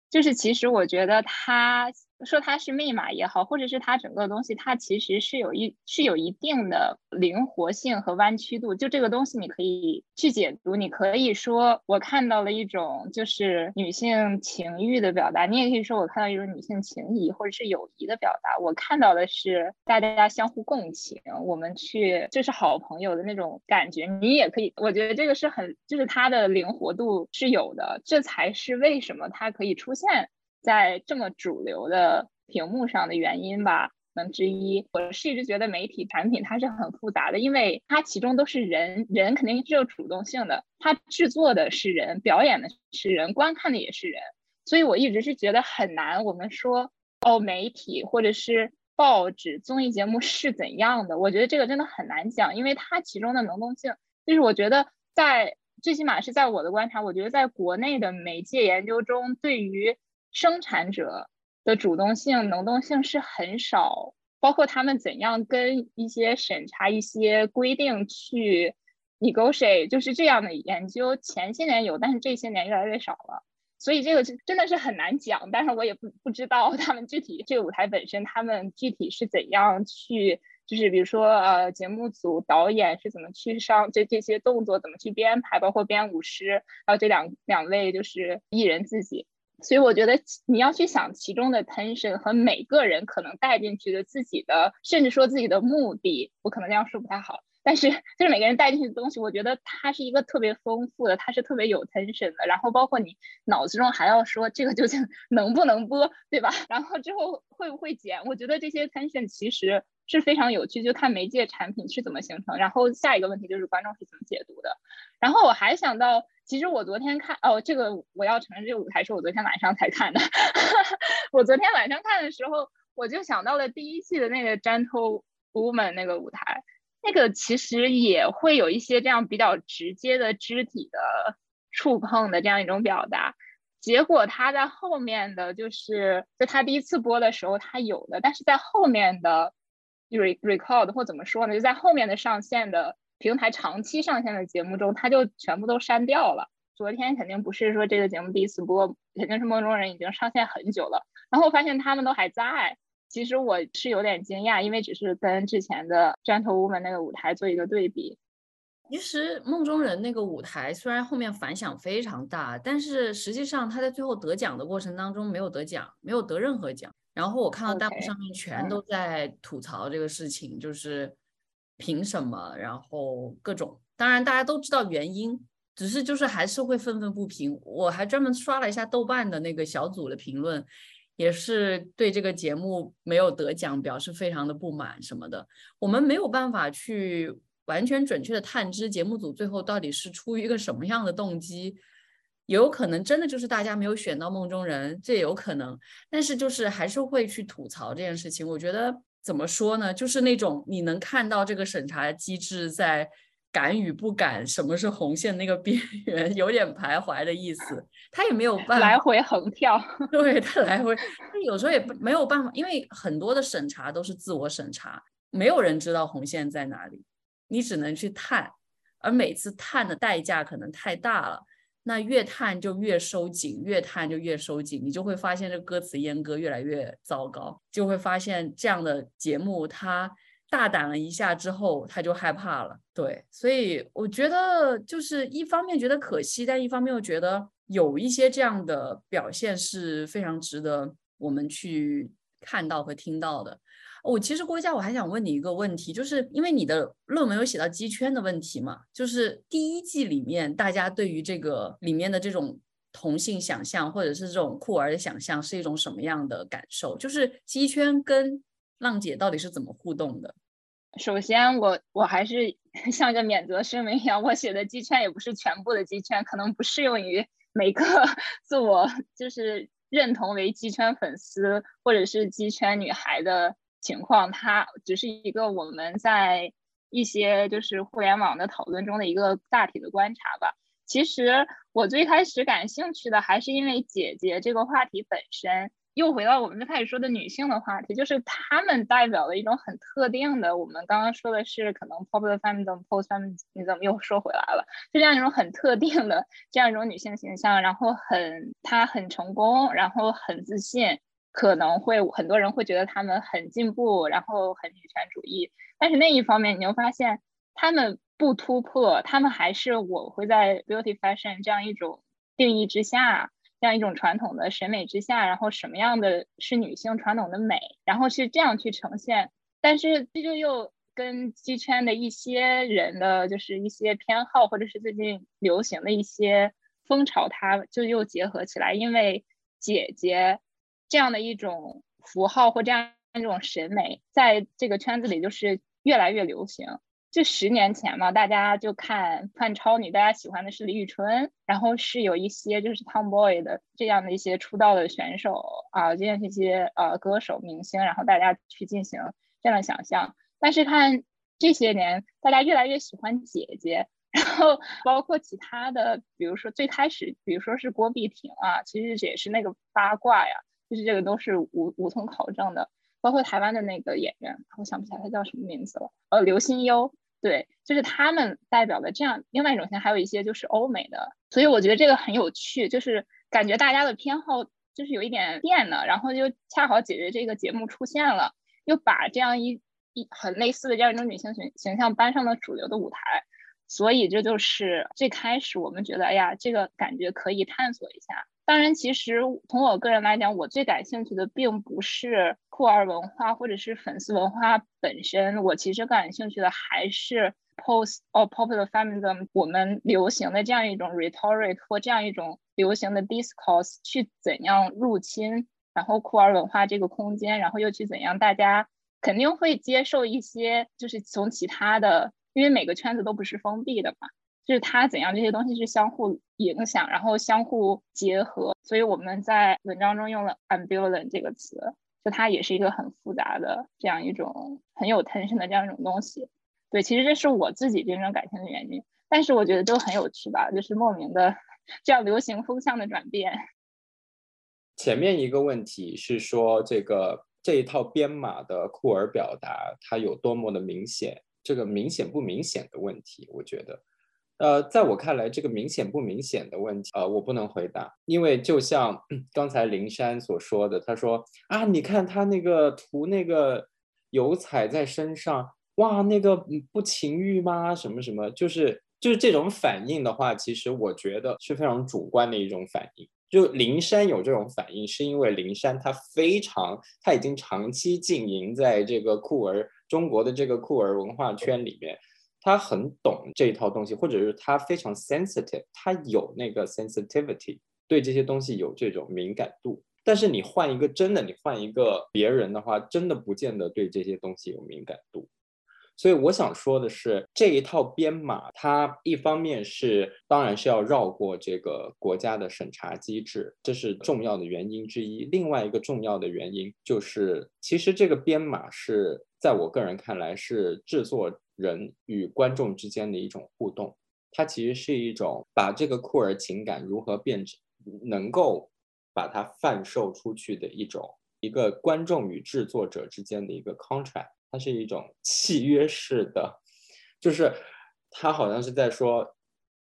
就是其实我觉得他。说它是密码也好，或者是它整个东西，它其实是有一是有一定的灵活性和弯曲度。就这个东西，你可以去解读。你可以说我看到了一种就是女性情欲的表达，你也可以说我看到一种女性情谊或者是友谊的表达。我看到的是大家相互共情，我们去就是好朋友的那种感觉。你也可以，我觉得这个是很就是它的灵活度是有的，这才是为什么它可以出现。在这么主流的屏幕上的原因吧，能之一。我是一直觉得媒体产品它是很复杂的，因为它其中都是人，人肯定是有主动性的，它制作的是人，表演的是人，观看的也是人。所以我一直是觉得很难。我们说哦，媒体或者是报纸、综艺节目是怎样的？我觉得这个真的很难讲，因为它其中的能动性，就是我觉得在最起码是在我的观察，我觉得在国内的媒介研究中，对于生产者的主动性、能动性是很少，包括他们怎样跟一些审查、一些规定去 negotiate，就是这样的研究。前些年有，但是这些年越来越少了。所以这个真的是很难讲，但是我也不不知道他们具体这个舞台本身，他们具体是怎样去，就是比如说呃，节目组导演是怎么去上这这些动作怎么去编排，包括编舞师，还有这两两位就是艺人自己。所以我觉得你要去想其中的 tension 和每个人可能带进去的自己的，甚至说自己的目的，我可能这样说不太好。但是就是每个人带进去的东西，我觉得它是一个特别丰富的，它是特别有 tension 的。然后包括你脑子中还要说这个究竟 能不能播，对吧？然后之后会不会剪？我觉得这些 tension 其实是非常有趣，就看媒介产品是怎么形成。然后下一个问题就是观众是怎么解读的。然后我还想到，其实我昨天看哦，这个我要承认，这个舞台是我昨天晚上才看的。我昨天晚上看的时候，我就想到了第一季的那个 Gentle Woman 那个舞台。那个其实也会有一些这样比较直接的肢体的触碰的这样一种表达，结果他在后面的就是就他第一次播的时候他有的，但是在后面的 re record 或怎么说呢，就在后面的上线的平台长期上线的节目中，他就全部都删掉了。昨天肯定不是说这个节目第一次播，肯定是梦中人已经上线很久了，然后我发现他们都还在。其实我是有点惊讶，因为只是跟之前的《Gentle Woman》那个舞台做一个对比。其实梦中人那个舞台虽然后面反响非常大，但是实际上他在最后得奖的过程当中没有得奖，没有得任何奖。然后我看到弹幕上面全都在吐槽这个事情，就是凭什么？然后各种，当然大家都知道原因，只是就是还是会愤愤不平。我还专门刷了一下豆瓣的那个小组的评论。也是对这个节目没有得奖表示非常的不满什么的，我们没有办法去完全准确的探知节目组最后到底是出于一个什么样的动机，有可能真的就是大家没有选到梦中人，这也有可能，但是就是还是会去吐槽这件事情。我觉得怎么说呢，就是那种你能看到这个审查机制在。敢与不敢，什么是红线那个边 缘，有点徘徊的意思。他也没有办法来回横跳，对他来回，他有时候也没有办法，因为很多的审查都是自我审查，没有人知道红线在哪里，你只能去探，而每次探的代价可能太大了，那越探就越收紧，越探就越收紧，你就会发现这歌词阉割越来越糟糕，就会发现这样的节目它。大胆了一下之后，他就害怕了。对，所以我觉得就是一方面觉得可惜，但一方面又觉得有一些这样的表现是非常值得我们去看到和听到的。我其实郭嘉，我还想问你一个问题，就是因为你的论文有写到鸡圈的问题嘛，就是第一季里面大家对于这个里面的这种同性想象，或者是这种酷儿的想象，是一种什么样的感受？就是鸡圈跟浪姐到底是怎么互动的？首先，我我还是 像个免责声明一样，我写的鸡圈也不是全部的鸡圈，可能不适用于每个 自我就是认同为鸡圈粉丝或者是鸡圈女孩的情况，它只是一个我们在一些就是互联网的讨论中的一个大体的观察吧。其实我最开始感兴趣的还是因为姐姐这个话题本身。又回到我们最开始说的女性的话题，就是她们代表了一种很特定的，我们刚刚说的是可能 popular feminism、post feminism，你怎么又说回来了，就这样一种很特定的这样一种女性形象，然后很她很成功，然后很自信，可能会很多人会觉得她们很进步，然后很女权主义，但是那一方面你又发现她们不突破，她们还是我会在 beauty fashion 这样一种定义之下。这样一种传统的审美之下，然后什么样的是女性传统的美，然后是这样去呈现，但是这就又跟机圈的一些人的就是一些偏好，或者是最近流行的一些风潮，它就又结合起来，因为姐姐这样的一种符号或这样一种审美，在这个圈子里就是越来越流行。就十年前嘛，大家就看看超女，大家喜欢的是李宇春，然后是有一些就是 tomboy 的这样的一些出道的选手啊，这样一些呃歌手明星，然后大家去进行这样的想象。但是看这些年，大家越来越喜欢姐姐，然后包括其他的，比如说最开始，比如说是郭碧婷啊，其实也是那个八卦呀，就是这个都是无无从考证的。包括台湾的那个演员，我想不起来他叫什么名字了。呃，刘心悠，对，就是他们代表的这样另外一种型，还有一些就是欧美的。所以我觉得这个很有趣，就是感觉大家的偏好就是有一点变了，然后就恰好解决这个节目出现了，又把这样一一很类似的这样一种女性形形象搬上了主流的舞台。所以这就是最开始我们觉得，哎呀，这个感觉可以探索一下。当然，其实从我个人来讲，我最感兴趣的并不是酷儿文化或者是粉丝文化本身，我其实感兴趣的还是 post or popular feminism 我们流行的这样一种 rhetoric 或这样一种流行的 discourse 去怎样入侵，然后酷儿文化这个空间，然后又去怎样大家肯定会接受一些，就是从其他的，因为每个圈子都不是封闭的嘛。就是它怎样这些东西是相互影响，然后相互结合，所以我们在文章中用了 ambivalent 这个词，就它也是一个很复杂的这样一种很有 tension 的这样一种东西。对，其实这是我自己真正感兴趣的原因，但是我觉得都很有趣吧，就是莫名的这样流行风向的转变。前面一个问题是说这个这一套编码的酷儿表达它有多么的明显，这个明显不明显的问题，我觉得。呃，在我看来，这个明显不明显的问题，呃，我不能回答，因为就像 刚才灵山所说的，他说啊，你看他那个涂那个油彩在身上，哇，那个不情欲吗？什么什么，就是就是这种反应的话，其实我觉得是非常主观的一种反应。就灵山有这种反应，是因为灵山他非常，他已经长期经营在这个酷儿中国的这个酷儿文化圈里面。他很懂这一套东西，或者是他非常 sensitive，他有那个 sensitivity，对这些东西有这种敏感度。但是你换一个真的，你换一个别人的话，真的不见得对这些东西有敏感度。所以我想说的是，这一套编码，它一方面是当然是要绕过这个国家的审查机制，这是重要的原因之一。另外一个重要的原因就是，其实这个编码是在我个人看来是制作。人与观众之间的一种互动，它其实是一种把这个酷儿情感如何变成能够把它贩售出去的一种一个观众与制作者之间的一个 contract，它是一种 契约式的，就是他好像是在说，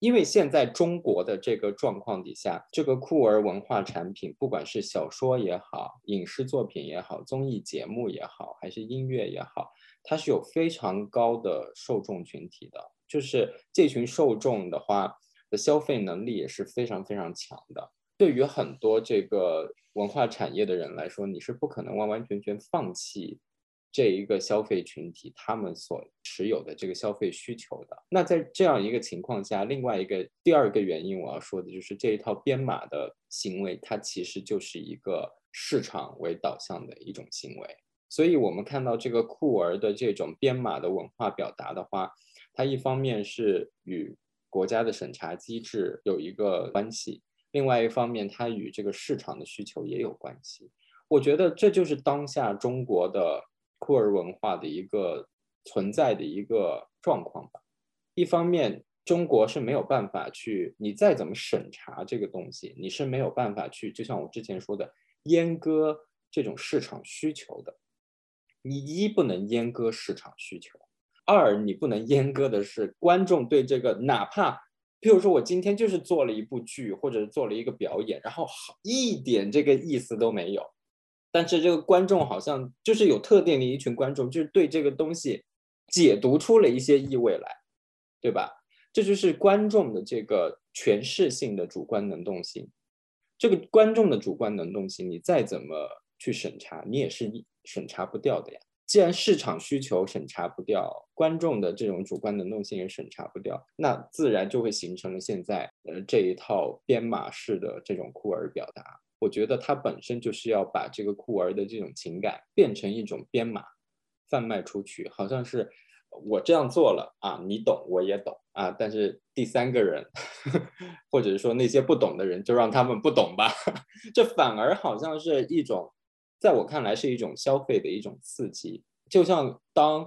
因为现在中国的这个状况底下，这个酷儿文化产品，不管是小说也好，影视作品也好，综艺节目也好，还是音乐也好。它是有非常高的受众群体的，就是这群受众的话的消费能力也是非常非常强的。对于很多这个文化产业的人来说，你是不可能完完全全放弃这一个消费群体他们所持有的这个消费需求的。那在这样一个情况下，另外一个第二个原因我要说的就是这一套编码的行为，它其实就是一个市场为导向的一种行为。所以，我们看到这个酷儿的这种编码的文化表达的话，它一方面是与国家的审查机制有一个关系，另外一方面，它与这个市场的需求也有关系。我觉得这就是当下中国的酷儿文化的一个存在的一个状况吧。一方面，中国是没有办法去，你再怎么审查这个东西，你是没有办法去，就像我之前说的，阉割这种市场需求的。你一不能阉割市场需求，二你不能阉割的是观众对这个，哪怕譬如说我今天就是做了一部剧或者做了一个表演，然后好一点这个意思都没有，但是这个观众好像就是有特定的一群观众，就是对这个东西解读出了一些意味来，对吧？这就是观众的这个诠释性的主观能动性，这个观众的主观能动性，你再怎么去审查，你也是。审查不掉的呀。既然市场需求审查不掉，观众的这种主观能动性也审查不掉，那自然就会形成了现在呃这一套编码式的这种酷儿表达。我觉得它本身就是要把这个酷儿的这种情感变成一种编码，贩卖出去，好像是我这样做了啊，你懂我也懂啊，但是第三个人，或者是说那些不懂的人，就让他们不懂吧，这反而好像是一种。在我看来是一种消费的一种刺激，就像当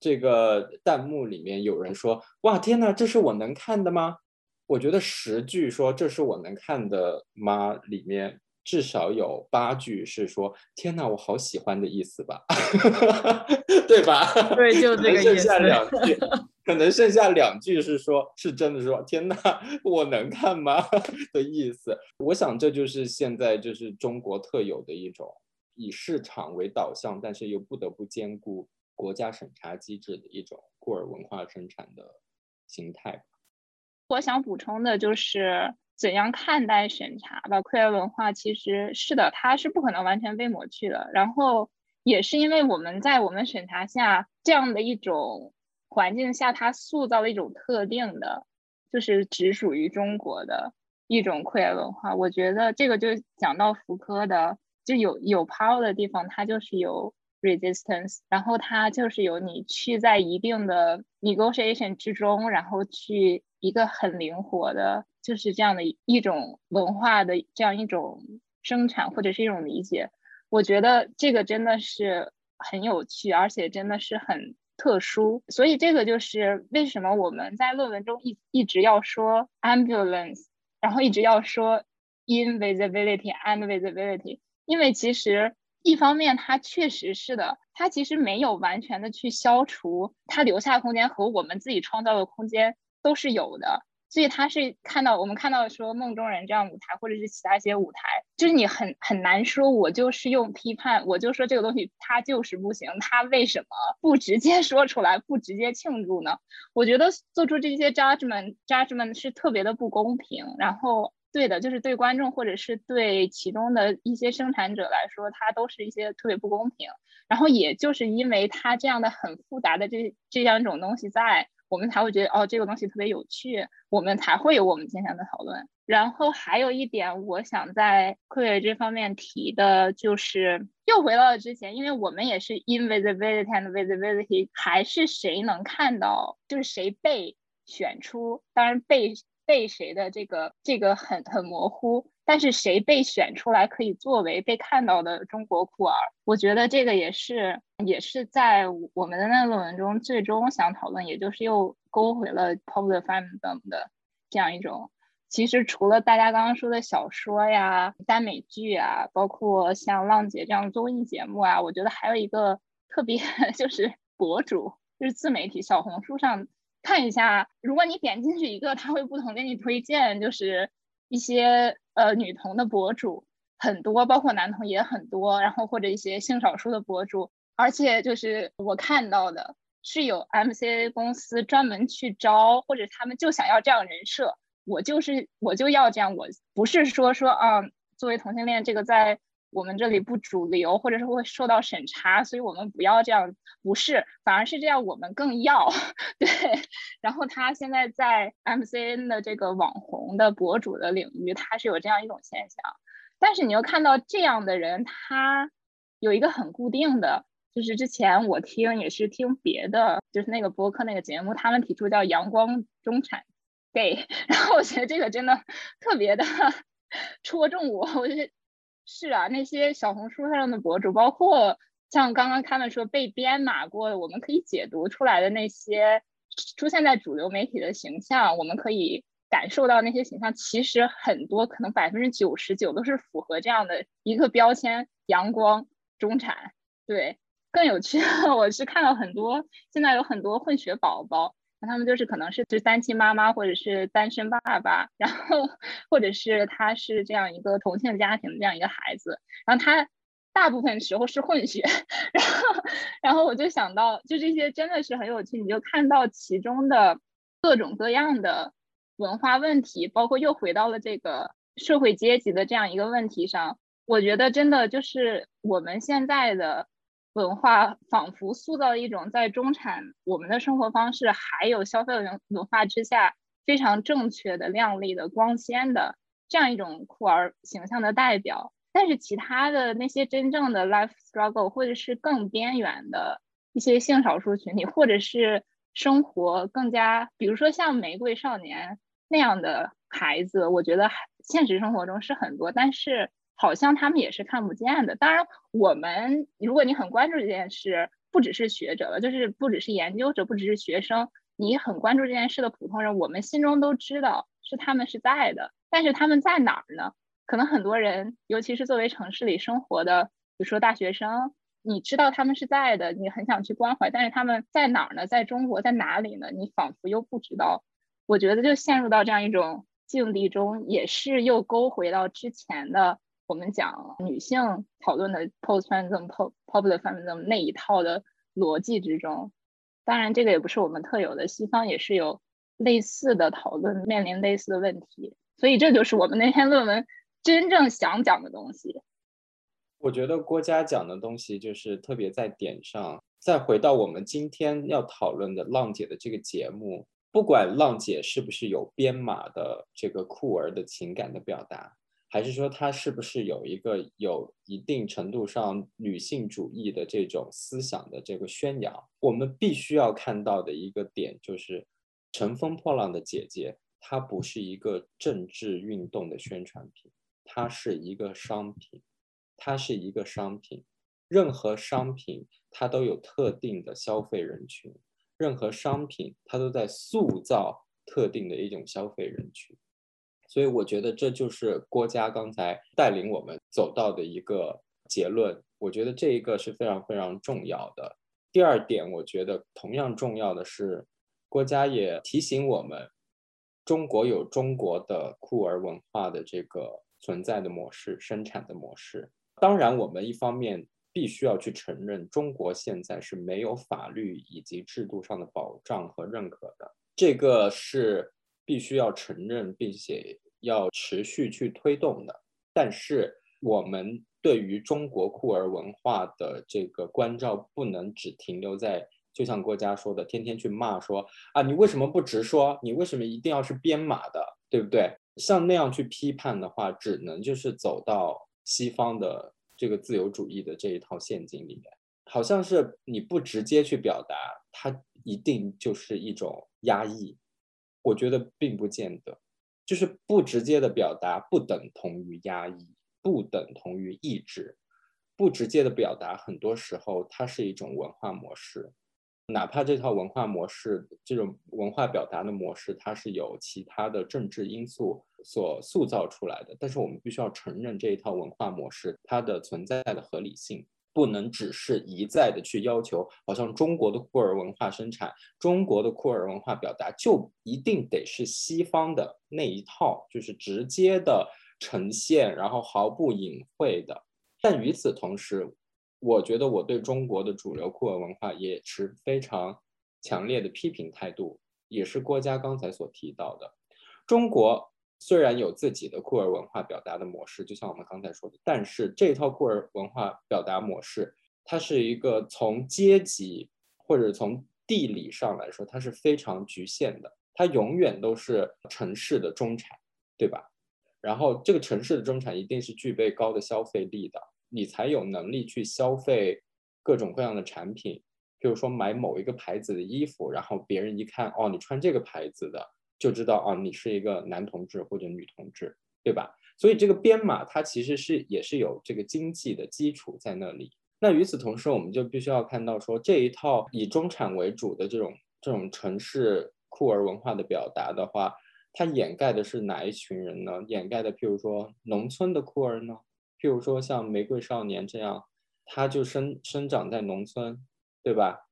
这个弹幕里面有人说“哇天哪，这是我能看的吗？”我觉得十句说“这是我能看的吗”里面至少有八句是说“天哪，我好喜欢”的意思吧，对吧？对，就这个意思。剩下两句，可能剩下两句是说，是真的说“天哪，我能看吗”的意思。我想这就是现在就是中国特有的一种。以市场为导向，但是又不得不兼顾国家审查机制的一种酷儿文化生产的形态。我想补充的就是，怎样看待审查吧？queer 文化其实是的，它是不可能完全被抹去的。然后也是因为我们在我们审查下这样的一种环境下，它塑造了一种特定的，就是只属于中国的一种酷儿文化。我觉得这个就讲到福柯的，就有有 power 的地方，它就是有 resistance，然后它就是有你去在一定的 negotiation 之中，然后去一个很灵活的。就是这样的一种文化的这样一种生产或者是一种理解，我觉得这个真的是很有趣，而且真的是很特殊。所以这个就是为什么我们在论文中一一直要说 ambulance，然后一直要说 invisibility and visibility，因为其实一方面它确实是的，它其实没有完全的去消除，它留下空间和我们自己创造的空间都是有的。所以他是看到我们看到说梦中人这样舞台，或者是其他一些舞台，就是你很很难说，我就是用批判，我就说这个东西它就是不行，它为什么不直接说出来，不直接庆祝呢？我觉得做出这些 judgment judgment 是特别的不公平。然后对的，就是对观众或者是对其中的一些生产者来说，它都是一些特别不公平。然后也就是因为它这样的很复杂的这这样一种东西在。我们才会觉得哦，这个东西特别有趣，我们才会有我们今天的讨论。然后还有一点，我想在 queer 这方面提的，就是又回到了之前，因为我们也是 invisibility and visibility，还是谁能看到，就是谁被选出，当然被。被谁的这个这个很很模糊，但是谁被选出来可以作为被看到的中国酷儿，我觉得这个也是也是在我们的那论文中最终想讨论，也就是又勾回了 popular fandom 的这样一种。其实除了大家刚刚说的小说呀、耽美剧啊，包括像浪姐这样综艺节目啊，我觉得还有一个特别 就是博主，就是自媒体小红书上。看一下，如果你点进去一个，他会不同给你推荐，就是一些呃女同的博主很多，包括男同也很多，然后或者一些性少数的博主，而且就是我看到的是有 MCA 公司专门去招，或者他们就想要这样人设，我就是我就要这样，我不是说说啊，作为同性恋这个在。我们这里不主流，或者是会受到审查，所以我们不要这样，不是，反而是这样，我们更要 对。然后他现在在 MCN 的这个网红的博主的领域，他是有这样一种现象。但是你又看到这样的人，他有一个很固定的，就是之前我听也是听别的，就是那个播客那个节目，他们提出叫阳光中产 gay，然后我觉得这个真的特别的 戳中我，我觉得。是啊，那些小红书上的博主，包括像刚刚他们说被编码过的，我们可以解读出来的那些出现在主流媒体的形象，我们可以感受到那些形象，其实很多可能百分之九十九都是符合这样的一个标签：阳光、中产。对，更有趣的，我是看到很多现在有很多混血宝宝。他们就是可能是是单亲妈妈，或者是单身爸爸，然后或者是他是这样一个同性家庭的这样一个孩子，然后他大部分时候是混血，然后然后我就想到，就这些真的是很有趣，你就看到其中的各种各样的文化问题，包括又回到了这个社会阶级的这样一个问题上，我觉得真的就是我们现在的。文化仿佛塑造一种在中产我们的生活方式还有消费文文化之下非常正确的、亮丽的、光鲜的这样一种酷儿形象的代表。但是其他的那些真正的 life struggle，或者是更边缘的一些性少数群体，或者是生活更加，比如说像玫瑰少年那样的孩子，我觉得现实生活中是很多，但是。好像他们也是看不见的。当然，我们如果你很关注这件事，不只是学者了，就是不只是研究者，不只是学生，你很关注这件事的普通人，我们心中都知道是他们是在的。但是他们在哪儿呢？可能很多人，尤其是作为城市里生活的，比如说大学生，你知道他们是在的，你很想去关怀，但是他们在哪儿呢？在中国，在哪里呢？你仿佛又不知道。我觉得就陷入到这样一种境地中，也是又勾回到之前的。我们讲女性讨论的 post feminism、popular feminism 那一套的逻辑之中，当然这个也不是我们特有的，西方也是有类似的讨论，面临类似的问题。所以这就是我们那篇论文真正想讲的东西。我觉得郭嘉讲的东西就是特别在点上。再回到我们今天要讨论的浪姐的这个节目，不管浪姐是不是有编码的这个酷儿的情感的表达，还是说她是不是有一个有一定程度上女性主义的这种思想的这个宣扬，我们必须要看到的一个点就是，《乘风破浪的姐姐》它不是一个政治运动的宣传品，它是一个商品，它是一个商品。任何商品它都有特定的消费人群，任何商品它都在塑造特定的一种消费人群，所以我觉得这就是郭嘉刚才带领我们走到的一个结论。我觉得这一个是非常非常重要的。第二点，我觉得同样重要的是，郭嘉也提醒我们，中国有中国的酷儿文化的这个存在的模式、生产的模式。当然，我们一方面。必须要去承认，中国现在是没有法律以及制度上的保障和认可的，这个是必须要承认，并且要持续去推动的。但是，我们对于中国酷儿文化的这个关照，不能只停留在，就像郭嘉说的，天天去骂说啊，你为什么不直说？你为什么一定要是编码的，对不对？像那样去批判的话，只能就是走到西方的。这个自由主义的这一套陷阱里面，好像是你不直接去表达，它一定就是一种压抑。我觉得并不见得，就是不直接的表达不等同于压抑，不等同于抑制。不直接的表达，很多时候它是一种文化模式。哪怕这套文化模式，这种文化表达的模式，它是有其他的政治因素所塑造出来的，但是我们必须要承认这一套文化模式它的存在的合理性，不能只是一再的去要求，好像中国的库尔文化生产、中国的库尔文化表达就一定得是西方的那一套，就是直接的呈现，然后毫不隐晦的。但与此同时，我觉得我对中国的主流库尔文化也持非常强烈的批评态度，也是郭嘉刚才所提到的。中国虽然有自己的酷儿文化表达的模式，就像我们刚才说的，但是这套酷儿文化表达模式，它是一个从阶级或者从地理上来说，它是非常局限的，它永远都是城市的中产，对吧？然后这个城市的中产一定是具备高的消费力的。你才有能力去消费各种各样的产品，比如说买某一个牌子的衣服，然后别人一看，哦，你穿这个牌子的，就知道，啊，你是一个男同志或者女同志，对吧？所以这个编码它其实是也是有这个经济的基础在那里。那与此同时，我们就必须要看到说，这一套以中产为主的这种这种城市酷儿文化的表达的话，它掩盖的是哪一群人呢？掩盖的，譬如说农村的酷儿呢？譬如说像玫瑰少年这样，他就生生长在农村，对吧？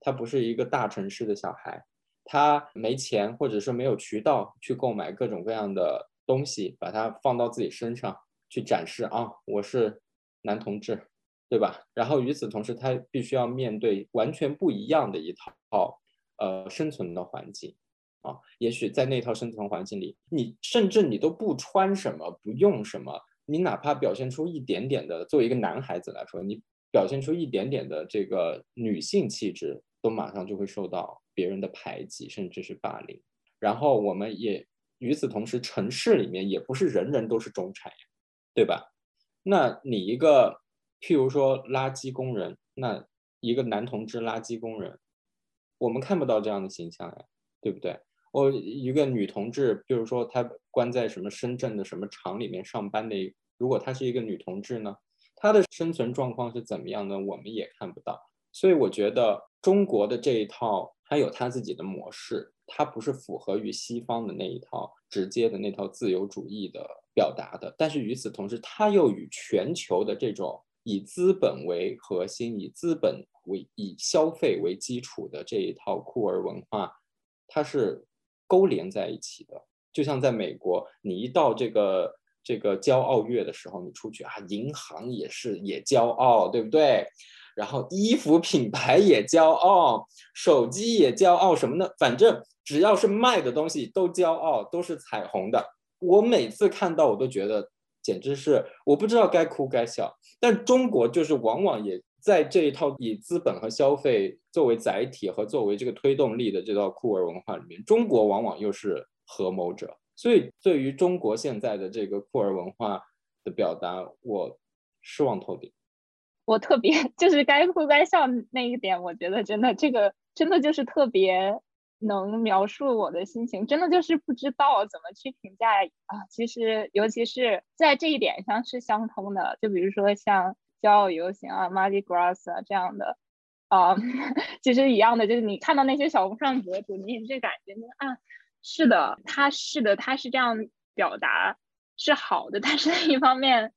他不是一个大城市的小孩，他没钱或者说没有渠道去购买各种各样的东西，把它放到自己身上去展示啊，我是男同志，对吧？然后与此同时，他必须要面对完全不一样的一套呃生存的环境啊。也许在那套生存环境里，你甚至你都不穿什么，不用什么。你哪怕表现出一点点的，作为一个男孩子来说，你表现出一点点的这个女性气质，都马上就会受到别人的排挤，甚至是霸凌。然后我们也与此同时，城市里面也不是人人都是中产呀，对吧？那你一个，譬如说垃圾工人，那一个男同志垃圾工人，我们看不到这样的形象呀，对不对？我一个女同志，比如说她关在什么深圳的什么厂里面上班的，如果她是一个女同志呢，她的生存状况是怎么样呢？我们也看不到。所以我觉得中国的这一套，它有它自己的模式，它不是符合于西方的那一套直接的那套自由主义的表达的。但是与此同时，它又与全球的这种以资本为核心、以资本为以消费为基础的这一套酷儿文化，它是。勾连在一起的，就像在美国，你一到这个这个骄傲月的时候，你出去啊，银行也是也骄傲，对不对？然后衣服品牌也骄傲，手机也骄傲，什么呢？反正只要是卖的东西都骄傲，都是彩虹的，我每次看到我都觉得简直是我不知道该哭该笑。但中国就是往往也在这一套以资本和消费作为载体和作为这个推动力的这套酷儿文化里面，中国往往又是合谋者。所以对于中国现在的这个酷儿文化的表达，我失望透顶。我特别 就是该哭该笑那一点，我觉得真的这个真的就是特别能描述我的心情，真的就是不知道怎么去评价啊。其实尤其是在这一点上是相通的，就比如说像骄傲游行啊、m a r d y Gras 啊这样的啊，其实一样的，就是你看到那些小红书上博主，你也是感觉啊，是的，他是的，他是这样表达是好的，但是一方面。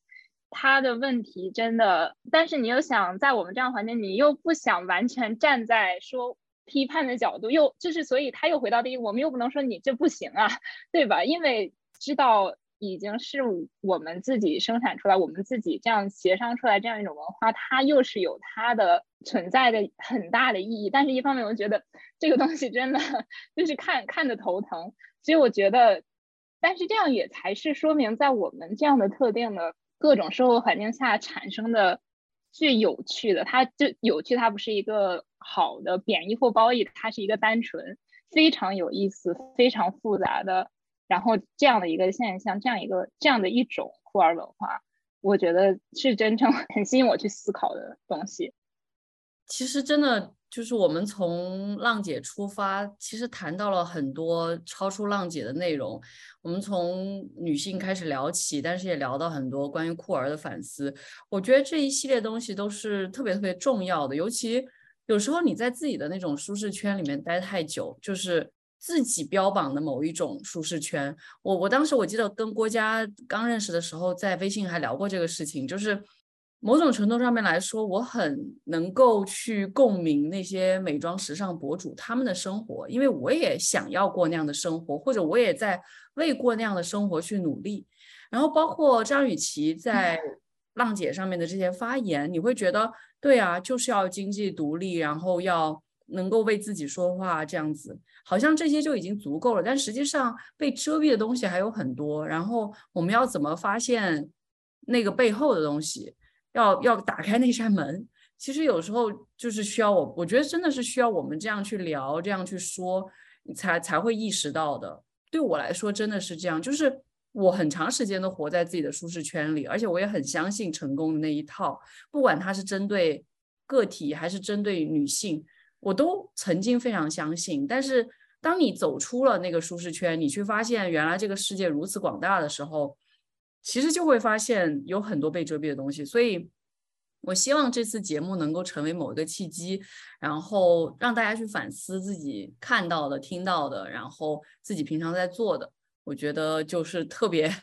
他的问题真的，但是你又想在我们这样环境，你又不想完全站在说批判的角度，又就是所以他又回到第一，我们又不能说你这不行啊，对吧？因为知道已经是我们自己生产出来，我们自己这样协商出来这样一种文化，它又是有它的存在的很大的意义。但是一方面，我觉得这个东西真的就是看看的头疼，所以我觉得，但是这样也才是说明在我们这样的特定的。各种生活环境下产生的最有趣的，它就有趣，它不是一个好的贬义或褒义，它是一个单纯非常有意思、非常复杂的，然后这样的一个现象，这样一个这样的一种酷儿文化，我觉得是真正 很吸引我去思考的东西。其实真的。就是我们从浪姐出发，其实谈到了很多超出浪姐的内容。我们从女性开始聊起，但是也聊到很多关于酷儿的反思。我觉得这一系列东西都是特别特别重要的。尤其有时候你在自己的那种舒适圈里面待太久，就是自己标榜的某一种舒适圈。我我当时我记得跟郭嘉刚认识的时候，在微信还聊过这个事情，就是。某种程度上面来说，我很能够去共鸣那些美妆时尚博主他们的生活，因为我也想要过那样的生活，或者我也在为过那样的生活去努力。然后包括张雨绮在浪姐上面的这些发言，你会觉得对啊，就是要经济独立，然后要能够为自己说话，这样子好像这些就已经足够了。但实际上被遮蔽的东西还有很多。然后我们要怎么发现那个背后的东西？要要打开那扇门，其实有时候就是需要我，我觉得真的是需要我们这样去聊，这样去说，才才会意识到的。对我来说真的是这样，就是我很长时间都活在自己的舒适圈里，而且我也很相信成功的那一套，不管它是针对个体还是针对女性，我都曾经非常相信。但是当你走出了那个舒适圈，你去发现原来这个世界如此广大的时候。其实就会发现有很多被遮蔽的东西，所以我希望这次节目能够成为某一个契机，然后让大家去反思自己看到的、听到的，然后自己平常在做的。我觉得就是特别，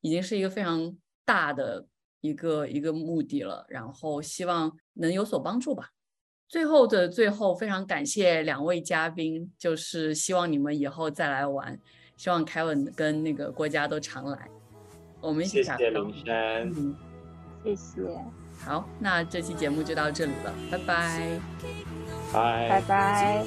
已经是一个非常大的一个一个目的了，然后希望能有所帮助吧。最后的最后，非常感谢两位嘉宾，就是希望你们以后再来玩，希望凯文跟那个郭嘉都常来。我们一起谢谢林珊，嗯，谢谢。好，那这期节目就到这里了，拜拜，拜。拜拜。